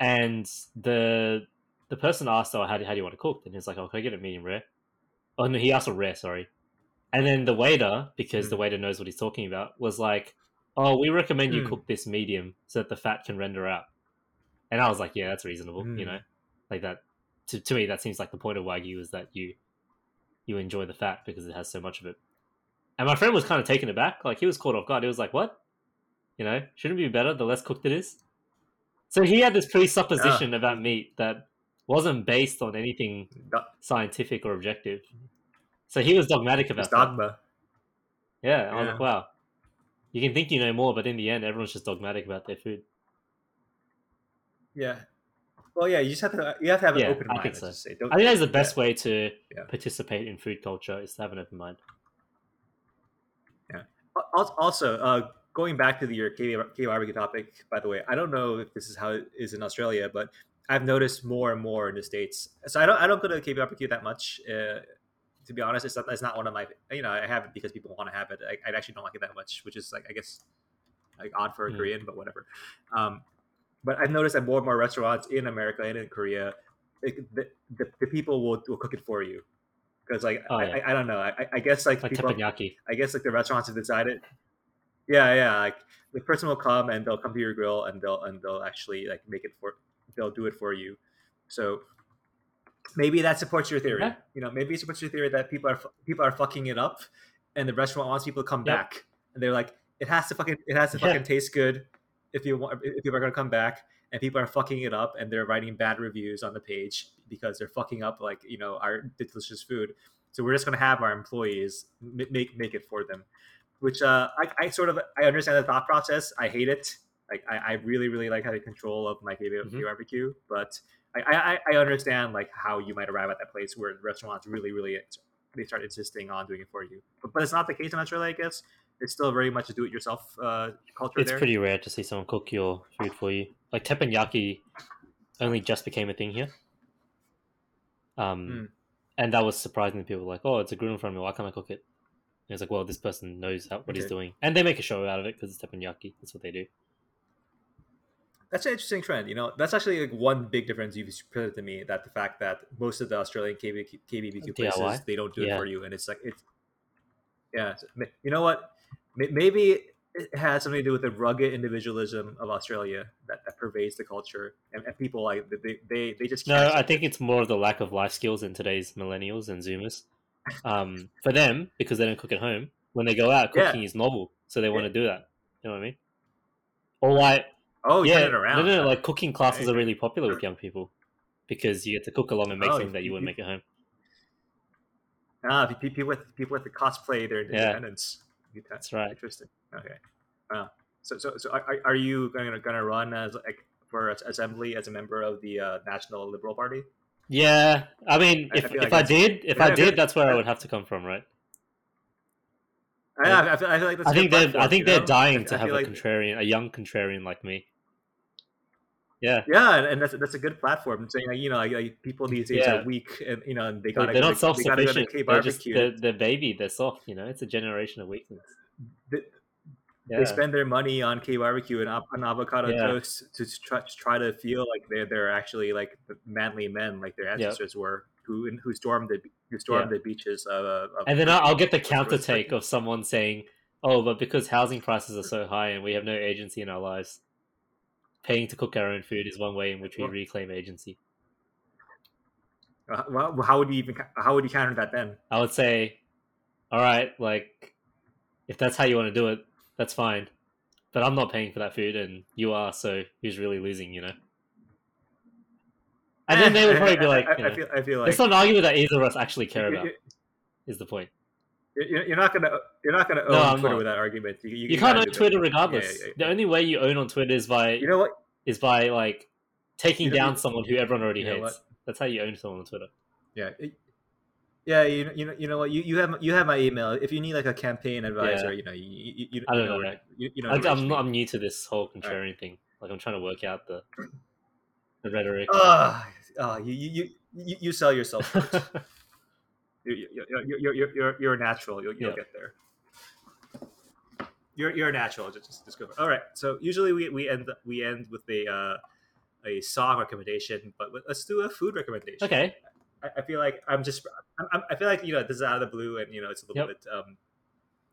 S2: and the the person asked, "Oh, how do, how do you want it cooked?" And he's like, "Oh, can I get it medium rare?" Oh no, he asked for rare. Sorry. And then the waiter, because
S1: Mm.
S2: the waiter knows what he's talking about, was like, "Oh, we recommend you
S1: Mm.
S2: cook this medium so that the fat can render out." And I was like, "Yeah, that's reasonable." You
S1: Mm.
S2: know, like that. To, to me, that seems like the point of wagyu is that you you enjoy the fat because it has so much of it. And my friend was kind of taken aback. Like he was caught off guard. He was like, "What? You know, shouldn't it be better the less cooked it is?" So he had this presupposition about meat that wasn't based on anything scientific or objective. So he was dogmatic about
S1: It's
S2: that.
S1: dogma.
S2: Yeah, I was like, wow. You can think you know more, but in the end, everyone's just dogmatic about their food.
S1: Yeah. Well, yeah, you just have to you have to have an
S2: Yeah,
S1: open
S2: I
S1: mind.
S2: think so. I think that's the best way to
S1: Yeah.
S2: participate in food culture is to have an open mind.
S1: Al- Also, uh, going back to the, your K barbecue topic, by the way, I don't know if this is how it is in Australia, but I've noticed more and more in the states. So I don't I don't go to K barbecue that much. Uh, to be honest, it's not, it's not one of my you know I have it because people want to have it. I, I actually don't like it that much, which is like I guess like odd for a
S2: Mm.
S1: Korean, but whatever. Um, but I've noticed that more and more restaurants in America and in Korea, like, the, the, the people will, will cook it for you. Because like
S2: Oh,
S1: I,
S2: yeah.
S1: I, I don't know I, I guess like,
S2: Like
S1: people
S2: teppanyaki.
S1: I guess like the restaurants have decided. Yeah, yeah. Like the person will come and they'll come to your grill and they'll and they'll actually like make it for they'll do it for you. So maybe that supports your theory.
S2: Yeah.
S1: You know, maybe it supports your theory that people are people are fucking it up, and the restaurant wants people to come
S2: Yep.
S1: back, and they're like, it has to fucking it has to
S2: Yeah.
S1: fucking taste good if you want if people are gonna come back. And people are fucking it up, and they're writing bad reviews on the page because they're fucking up like you know our delicious food. So we're just gonna have our employees make make it for them, which uh, I, I sort of I understand the thought process. I hate it. Like I, I really really like having control of my favorite
S2: Mhm.
S1: barbecue, but I, I I understand like how you might arrive at that place where restaurants really really they start insisting on doing it for you. But, but it's not the case in Australia, I guess. It's still very much a do-it-yourself uh, culture
S2: It's
S1: there.
S2: pretty rare to see someone cook your food for you. Like teppanyaki only just became a thing here. Um,
S1: Hmm.
S2: and that was surprising to people. Like, oh, it's a grill in front of me. Why can't I cook it? And it's like, well, this person knows how, what he's doing, and they make a show out of it because it's teppanyaki. That's what they do.
S1: That's an interesting trend. You know, that's actually like one big difference you've presented to me. That the fact that most of the Australian KB, KBBQ places
S2: DIY?
S1: they don't do
S2: Yeah.
S1: it for you, and it's like it's yeah. You know what? Maybe it has something to do with the rugged individualism of Australia that, that pervades the culture, and, and people like they they, they just
S2: No, I think it's more of the lack of life skills in today's millennials and Zoomers. Um, for them, because they don't cook at home, when they go out,
S1: Yeah.
S2: cooking is novel, so they want to do that. You know what I mean? Or like,
S1: oh
S2: yeah, no, no, no, like cooking classes are really popular with young people because you get to cook along and make
S1: Oh,
S2: something that you wouldn't make at home.
S1: ah, people with people with the cosplay their
S2: Yeah.
S1: independence. Utah.
S2: That's right.
S1: Interesting. Okay. Wow. So so so are, are you going to going to run as like for assembly as a member of the uh, National Liberal Party?
S2: Yeah, I mean,
S1: I- I
S2: if, if
S1: like
S2: I did, if
S1: Yeah, I
S2: did, that's where I would have to come from, right?
S1: I, I, feel, I feel like
S2: I think they're, I think they're
S1: know?
S2: dying to have a
S1: like-
S2: contrarian, a young contrarian like me. Yeah,
S1: Yeah, and- that's that's a good platform. Saying like, you know, like, like people these days
S2: Yeah.
S1: are weak, and you know, and they got
S2: they're not
S1: they, to
S2: self-sufficient.
S1: K
S2: They're just they're, they're baby. They're soft. You know, it's a generation of weakness.
S1: They-
S2: Yeah.
S1: They spend their money on K barbecue and on avocado
S2: Yeah.
S1: toast to try, to try to feel like they're they're actually like manly men, like their ancestors were, who who stormed the who stormed
S2: Yeah.
S1: the beaches of. of
S2: And then I'll I'll get the counter take of someone saying, "Oh, but because housing prices are so high and we have no agency in our lives, paying to cook our own food is one way in which we
S1: Well-
S2: reclaim agency."
S1: Uh, well, how would you even how would you counter that then?
S2: I would say, "All right, like if that's how you want to do it, that's fine." But I'm not paying for that food, and you are. So who's really losing? You know. And then they would probably be like, you
S1: I, feel I feel like
S2: "It's not an argument that either of us actually care about." Is the point?
S1: You're, not gonna you're not gonna own
S2: No,
S1: Twitter
S2: not.
S1: with that argument. You, you,
S2: You can't own
S1: do that.
S2: Twitter regardless.
S1: Yeah, yeah,
S2: The only way you own on Twitter is by
S1: You know what?
S2: is by like taking
S1: You know-
S2: down someone who everyone already hates.
S1: what?
S2: That's how you own someone on Twitter.
S1: Yeah. Yeah, you know, you know, you know what? You, you have you have my email. If you need like a campaign advisor,
S2: Yeah.
S1: you know, you you, you,
S2: I don't
S1: you
S2: know,
S1: where- You, you know,
S2: I,
S1: where to reach
S2: I'm not, I'm new to this whole contrarian thing. Like I'm trying to work out the the rhetoric.
S1: Ah, ah, you, you, you, you sell yourself. you, you, you, you're, you're, you're, you're a natural. You'll, you'll
S2: Yeah.
S1: get there. You're, you're a natural. Just, just, just go. All right. So usually we, we end we end with a uh, a song recommendation, but let's do a food recommendation.
S2: okay.
S1: I, I feel like I'm just I'm, I'm, I feel like you know this is out of the blue and you know it's a little
S2: Yep.
S1: bit um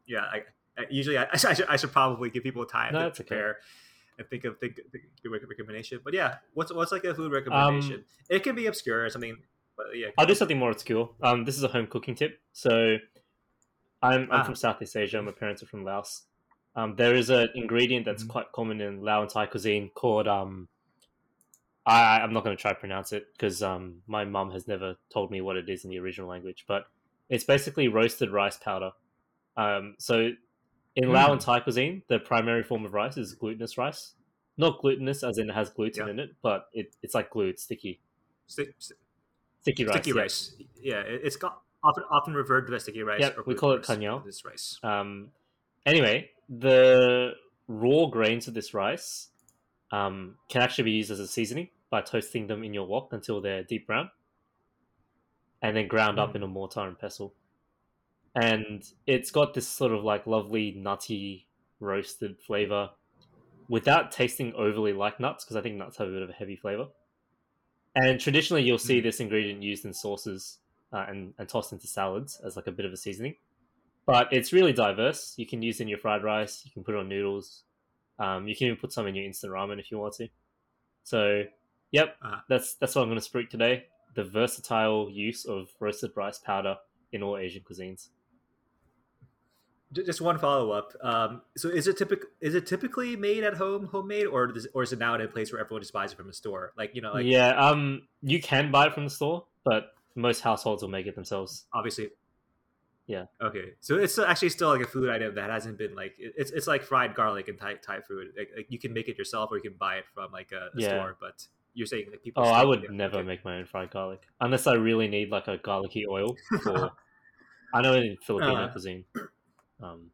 S1: yeah I, I usually I, I, should, I should probably give people time
S2: No,
S1: to
S2: that's okay.
S1: prepare and think of think, think a recommendation but yeah what's what's like a food
S2: Um,
S1: recommendation it can be obscure or something but yeah
S2: I'll do something more obscure. Um, this is a home cooking tip. So, I'm, I'm
S1: Ah.
S2: from Southeast Asia. My parents are from Laos. Um, there is an ingredient that's
S1: Mhm.
S2: quite common in Lao and Thai cuisine called um. I I'm not going to try to pronounce it because um my mum has never told me what it is in the original language, but it's basically roasted rice powder. Um, so in Lao and Thai cuisine, the primary form of rice is glutinous rice. Not glutinous as in it has gluten
S1: Yeah.
S2: in it, but it, it's like glued, sticky,
S1: stick, stick-
S2: sticky rice.
S1: sticky
S2: yeah.
S1: rice yeah it, it's got often often referred to as sticky rice
S2: Yep, we call it kanyao.
S1: this rice
S2: Um, anyway, the raw grains of this rice um, can actually be used as a seasoning by toasting them in your wok until they're deep brown, and then ground up
S1: Mm.
S2: in a mortar and pestle. And it's got this sort of like lovely nutty roasted flavor, without tasting overly like nuts, because I think nuts have a bit of a heavy flavor. And traditionally, you'll see
S1: Mm.
S2: this ingredient used in sauces uh, and, and tossed into salads as like a bit of a seasoning but it's really diverse. You can use it in your fried rice. You can put it on noodles. Um, you can even put some in your instant ramen if you want to. So, yep,
S1: Uh-huh.
S2: that's that's what I'm going to speak today. The versatile use of roasted rice powder in all Asian cuisines.
S1: Just one follow up um so is it typical is it typically made at home homemade or does, or is it now in a place where everyone just buys it from a store like you know like
S2: yeah, um, you can buy it from the store, but most households will make it themselves.
S1: obviously
S2: Yeah.
S1: okay so it's actually still like a food item that hasn't been like it's, it's like fried garlic and thai thai food like, like you can make it yourself or you can buy it from like a, a
S2: Yeah.
S1: store but you're saying like people
S2: Oh, I would never
S1: okay.
S2: make my own fried garlic unless I really need like a garlicky oil. For I know in Filipino
S1: Uh.
S2: cuisine, um,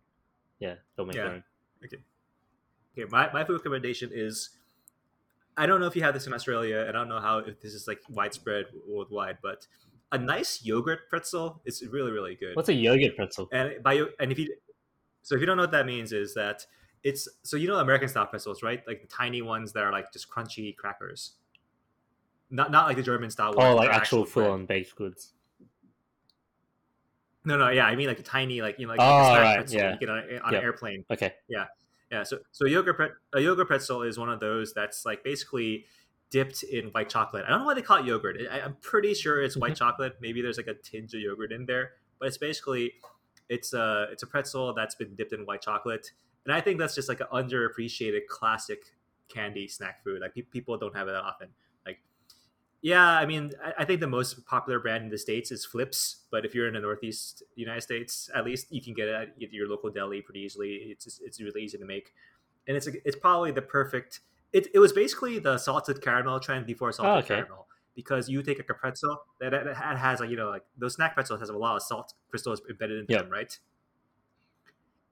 S2: yeah, they'll make
S1: Yeah.
S2: their own.
S1: okay my, my food recommendation is i don't know if you have this in australia and i don't know how if this is like widespread worldwide but a nice yogurt pretzel is really really good
S2: What's a yogurt pretzel?
S1: and by and if you so if you don't know what that means is that it's so you know American style pretzels, right? Like the tiny ones that are like just crunchy crackers. Not not like the German style.
S2: Oh, like actual full on baked goods.
S1: No, no, yeah, I mean like a tiny, like you know, like,
S2: Oh,
S1: like a
S2: right,
S1: pretzel
S2: yeah.
S1: you get on, a- on
S2: Yep.
S1: an airplane.
S2: Okay.
S1: Yeah, yeah. so so yogurt pret- a yogurt pretzel is one of those that's like basically dipped in white chocolate. I don't know why they call it yogurt. I, I'm pretty sure it's white
S2: Mhm.
S1: chocolate. Maybe there's like a tinge of yogurt in there, but it's basically it's a it's a pretzel that's been dipped in white chocolate, and I think that's just like an underappreciated classic candy snack food. Like pe- people don't have it that often. Yeah, I mean, I, I think the most popular brand in the states is Flipz, but if you're in the Northeast United States, at least you can get it at your local deli pretty easily. It's it's really easy to make, and it's a, it's probably the perfect. It, it was basically the salted caramel trend before oh, salted
S2: Oh, okay.
S1: caramel because you take like a pretzel that, that has like you know like those snack pretzels has a lot of salt crystals embedded in
S2: Yep.
S1: them, right?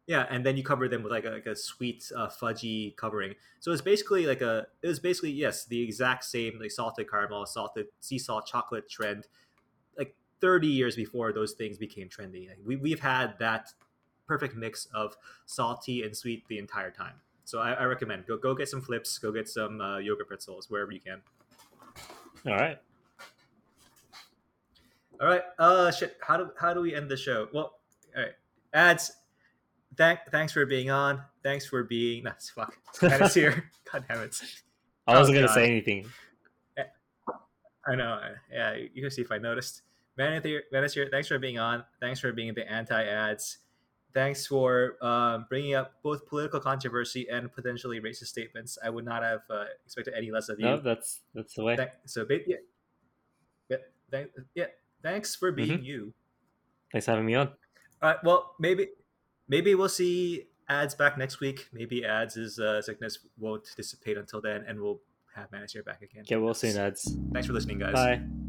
S1: Yeah, and then you cover them with like a, like a sweet uh, fudgy covering. So it's basically like a it was basically yes the exact same like salted caramel, salted sea salt chocolate trend, like thirty years before those things became trendy. Like, we we've had that perfect mix of salty and sweet the entire time. So I, I recommend go go get some Flipz, go get some uh, yogurt pretzels wherever you can.
S2: All right.
S1: All right. Uh, shit. How do how do we end the show? Well, all right. Ads. Thank thanks for being on. Thanks for being. That's fuck. Ads here. God damn it.
S2: I wasn't
S1: Oh,
S2: gonna
S1: God.
S2: say anything.
S1: I know. Yeah, you can see if I noticed. Manasir, Thanks for being on. Thanks for being the anti-ads. Thanks for um, bringing up both political controversy and potentially racist statements. I would not have uh, expected any less of you.
S2: No, that's that's the way.
S1: Thank- so, yeah, yeah, thank, yeah. Thanks for being
S2: Mhm.
S1: you.
S2: Thanks for having me on.
S1: All right. Well, maybe maybe we'll see ads back next week. Maybe ads' uh, sickness won't dissipate until then, and we'll have Manasir back again.
S2: we'll see ads.
S1: Thanks for listening, guys.
S2: Bye.